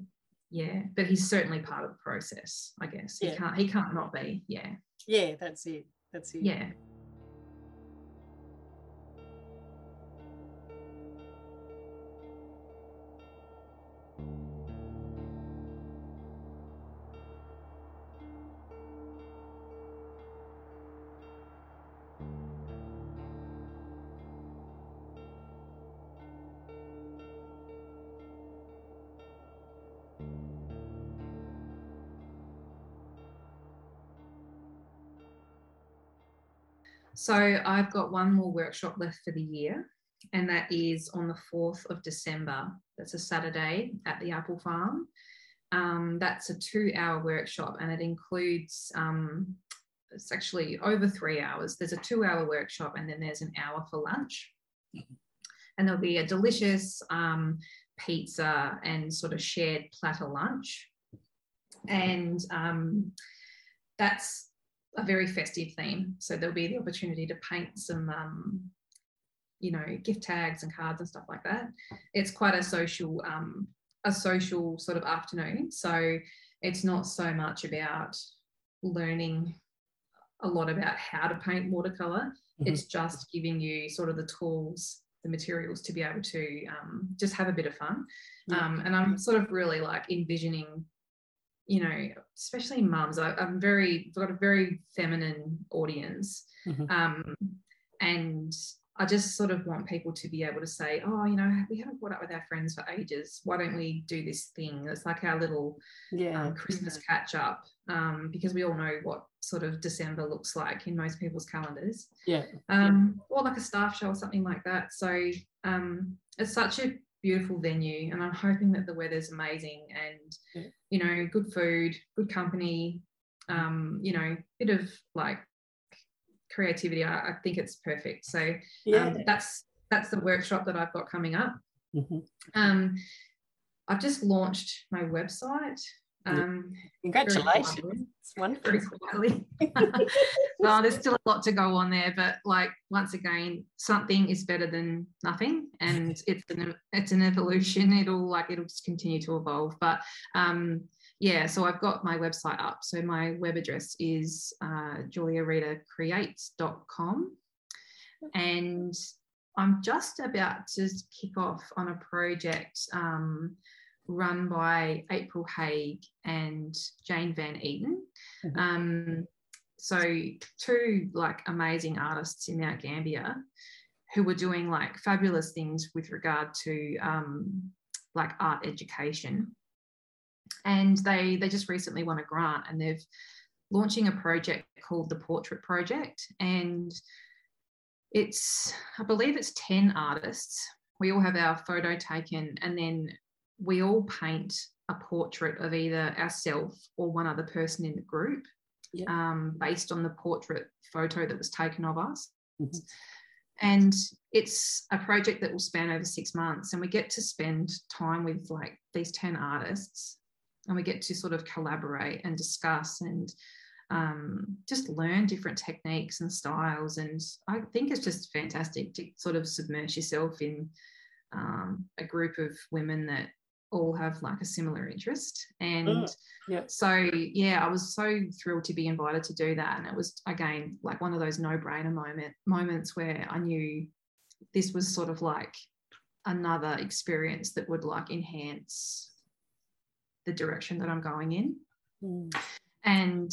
yeah, yeah. but he's certainly part of the process i guess. He can't he can't not be yeah. Yeah that's it that's it. Yeah So I've got one more workshop left for the year, and that is on the 4th of December. That's a Saturday at the Apple Farm. Um, that's a two hour workshop and it includes, um, it's actually over three hours. There's a two hour workshop and then there's an hour for lunch. And there'll be a delicious um, pizza and sort of shared platter lunch. And um, that's a very festive theme. So there'll be the opportunity to paint some, um, you know, gift tags and cards and stuff like that. It's quite a social, um, a social sort of afternoon. So it's not so much about learning a lot about how to paint watercolor. Mm-hmm. It's just giving you sort of the tools, the materials to be able to um, just have a bit of fun. Yeah. Um, and I'm sort of really like envisioning you know, especially mums, I, am very, I've got a very feminine audience. Mm-hmm. Um, and I just sort of want people to be able to say, oh, you know, we haven't caught up with our friends for ages. Why don't we do this thing? It's like our little yeah. um, Christmas catch up um, because we all know what sort of December looks like in most people's calendars. Yeah. Um, or like a staff show or something like that. So um, it's such a beautiful venue and i'm hoping that the weather's amazing and yeah. you know good food good company um you know bit of like creativity i, I think it's perfect so yeah. Um, that's that's the workshop that i've got coming up mm-hmm. um i've just launched my website um, Congratulations. It's wonderful. [LAUGHS] Well, there's still a lot to go on there, but like once again, something is better than nothing, and [LAUGHS] it's an it's an evolution. It'll like it'll just continue to evolve. But um, yeah, so I've got my website up. So my web address is uh, juliareadercreates.com, and I'm just about to kick off on a project. Um, run by April Hague and Jane Van Eaton. Mm-hmm. Um, so two like amazing artists in Mount Gambier who were doing like fabulous things with regard to um, like art education. And they they just recently won a grant and they've launching a project called the Portrait Project. And it's, I believe it's 10 artists. We all have our photo taken and then we all paint a portrait of either ourselves or one other person in the group yep. um, based on the portrait photo that was taken of us. Mm-hmm. And it's a project that will span over six months, and we get to spend time with like these 10 artists, and we get to sort of collaborate and discuss and um, just learn different techniques and styles. And I think it's just fantastic to sort of submerge yourself in um, a group of women that all have like a similar interest and mm, yeah. so yeah i was so thrilled to be invited to do that and it was again like one of those no-brainer moment moments where i knew this was sort of like another experience that would like enhance the direction that i'm going in mm. and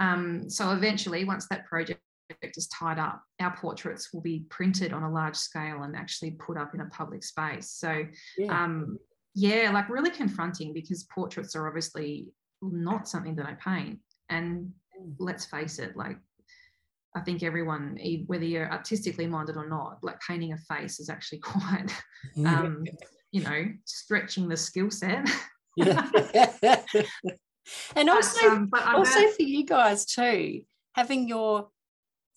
um, so eventually once that project is tied up, our portraits will be printed on a large scale and actually put up in a public space. So yeah. um, yeah, like really confronting because portraits are obviously not something that I paint. And mm. let's face it, like I think everyone, whether you're artistically minded or not, like painting a face is actually [LAUGHS] quite, um, you know, stretching the skill set. yeah. and [LAUGHS] also, but, um, but also for you guys too, having your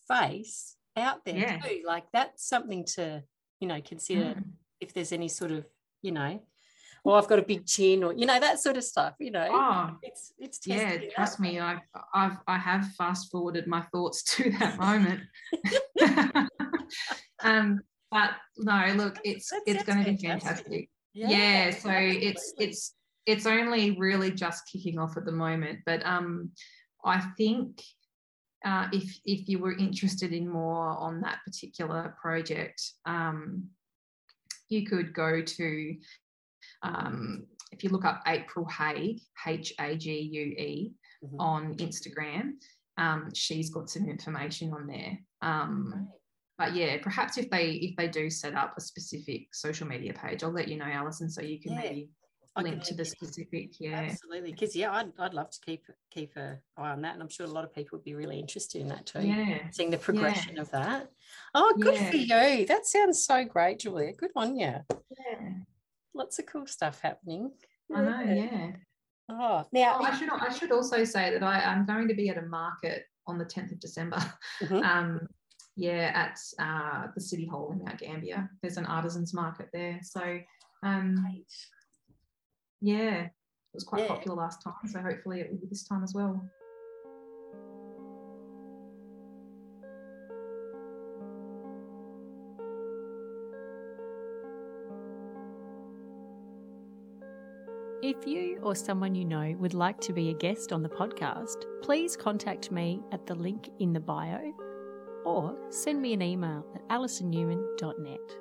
face out there yeah. too, like that's something to, you know, consider mm. if there's any sort of, you know, or I've got a big chin, or you know that sort of stuff. You know, oh, it's it's yeah. Trust out. me, I I've I have fast forwarded my thoughts [LAUGHS] to that [LAUGHS] moment. [LAUGHS] um, but no, look, it's That it's going to be fantastic. fantastic. Yeah. so it's it's it's only really just kicking off at the moment, but um, I think. Uh, if if you were interested in more on that particular project, um, you could go to um, if you look up April Hague, H A G U E, Mhm. on Instagram. Um, she's got some information on there. Um, but yeah, perhaps if they if they do set up a specific social media page, I'll let you know, Alison, so you can Yeah, maybe link to the specific. Yeah, Absolutely, because yeah, I'd, I'd love to keep keep an eye on that, and I'm sure a lot of people would be really interested in that too. yeah, Seeing the progression of that. Oh, good for you. That sounds so great, Julia. Good on you. yeah. Lots of cool stuff happening. I know. Yeah. Oh, now Oh, I should I should also say that I, I'm going to be at a market on the 10th of December. Mhm. [LAUGHS] Um, yeah, at uh, the City Hall in Mount Gambier. There's an artisans market there. So um, Great. yeah, it was quite Yeah. popular last time. So hopefully it will be this time as well. If you or someone you know would like to be a guest on the podcast, please contact me at the link in the bio or send me an email at alisonnewman.net.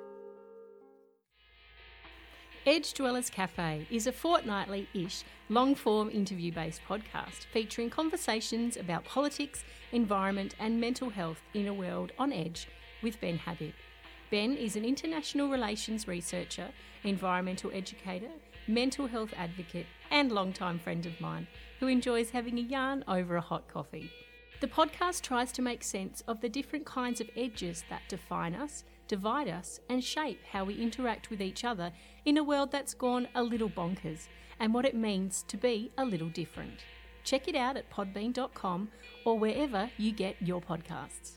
Edge Dwellers Cafe is a fortnightly ish, long form interview based podcast featuring conversations about politics, environment, and mental health in a world on edge with Ben Habib. Ben is an international relations researcher, environmental educator, mental health advocate, and longtime friend of mine who enjoys having a yarn over a hot coffee. The podcast tries to make sense of the different kinds of edges that define us, divide us, and shape how we interact with each other in a world that's gone a little bonkers and what it means to be a little different. Check it out at podbean.com or wherever you get your podcasts.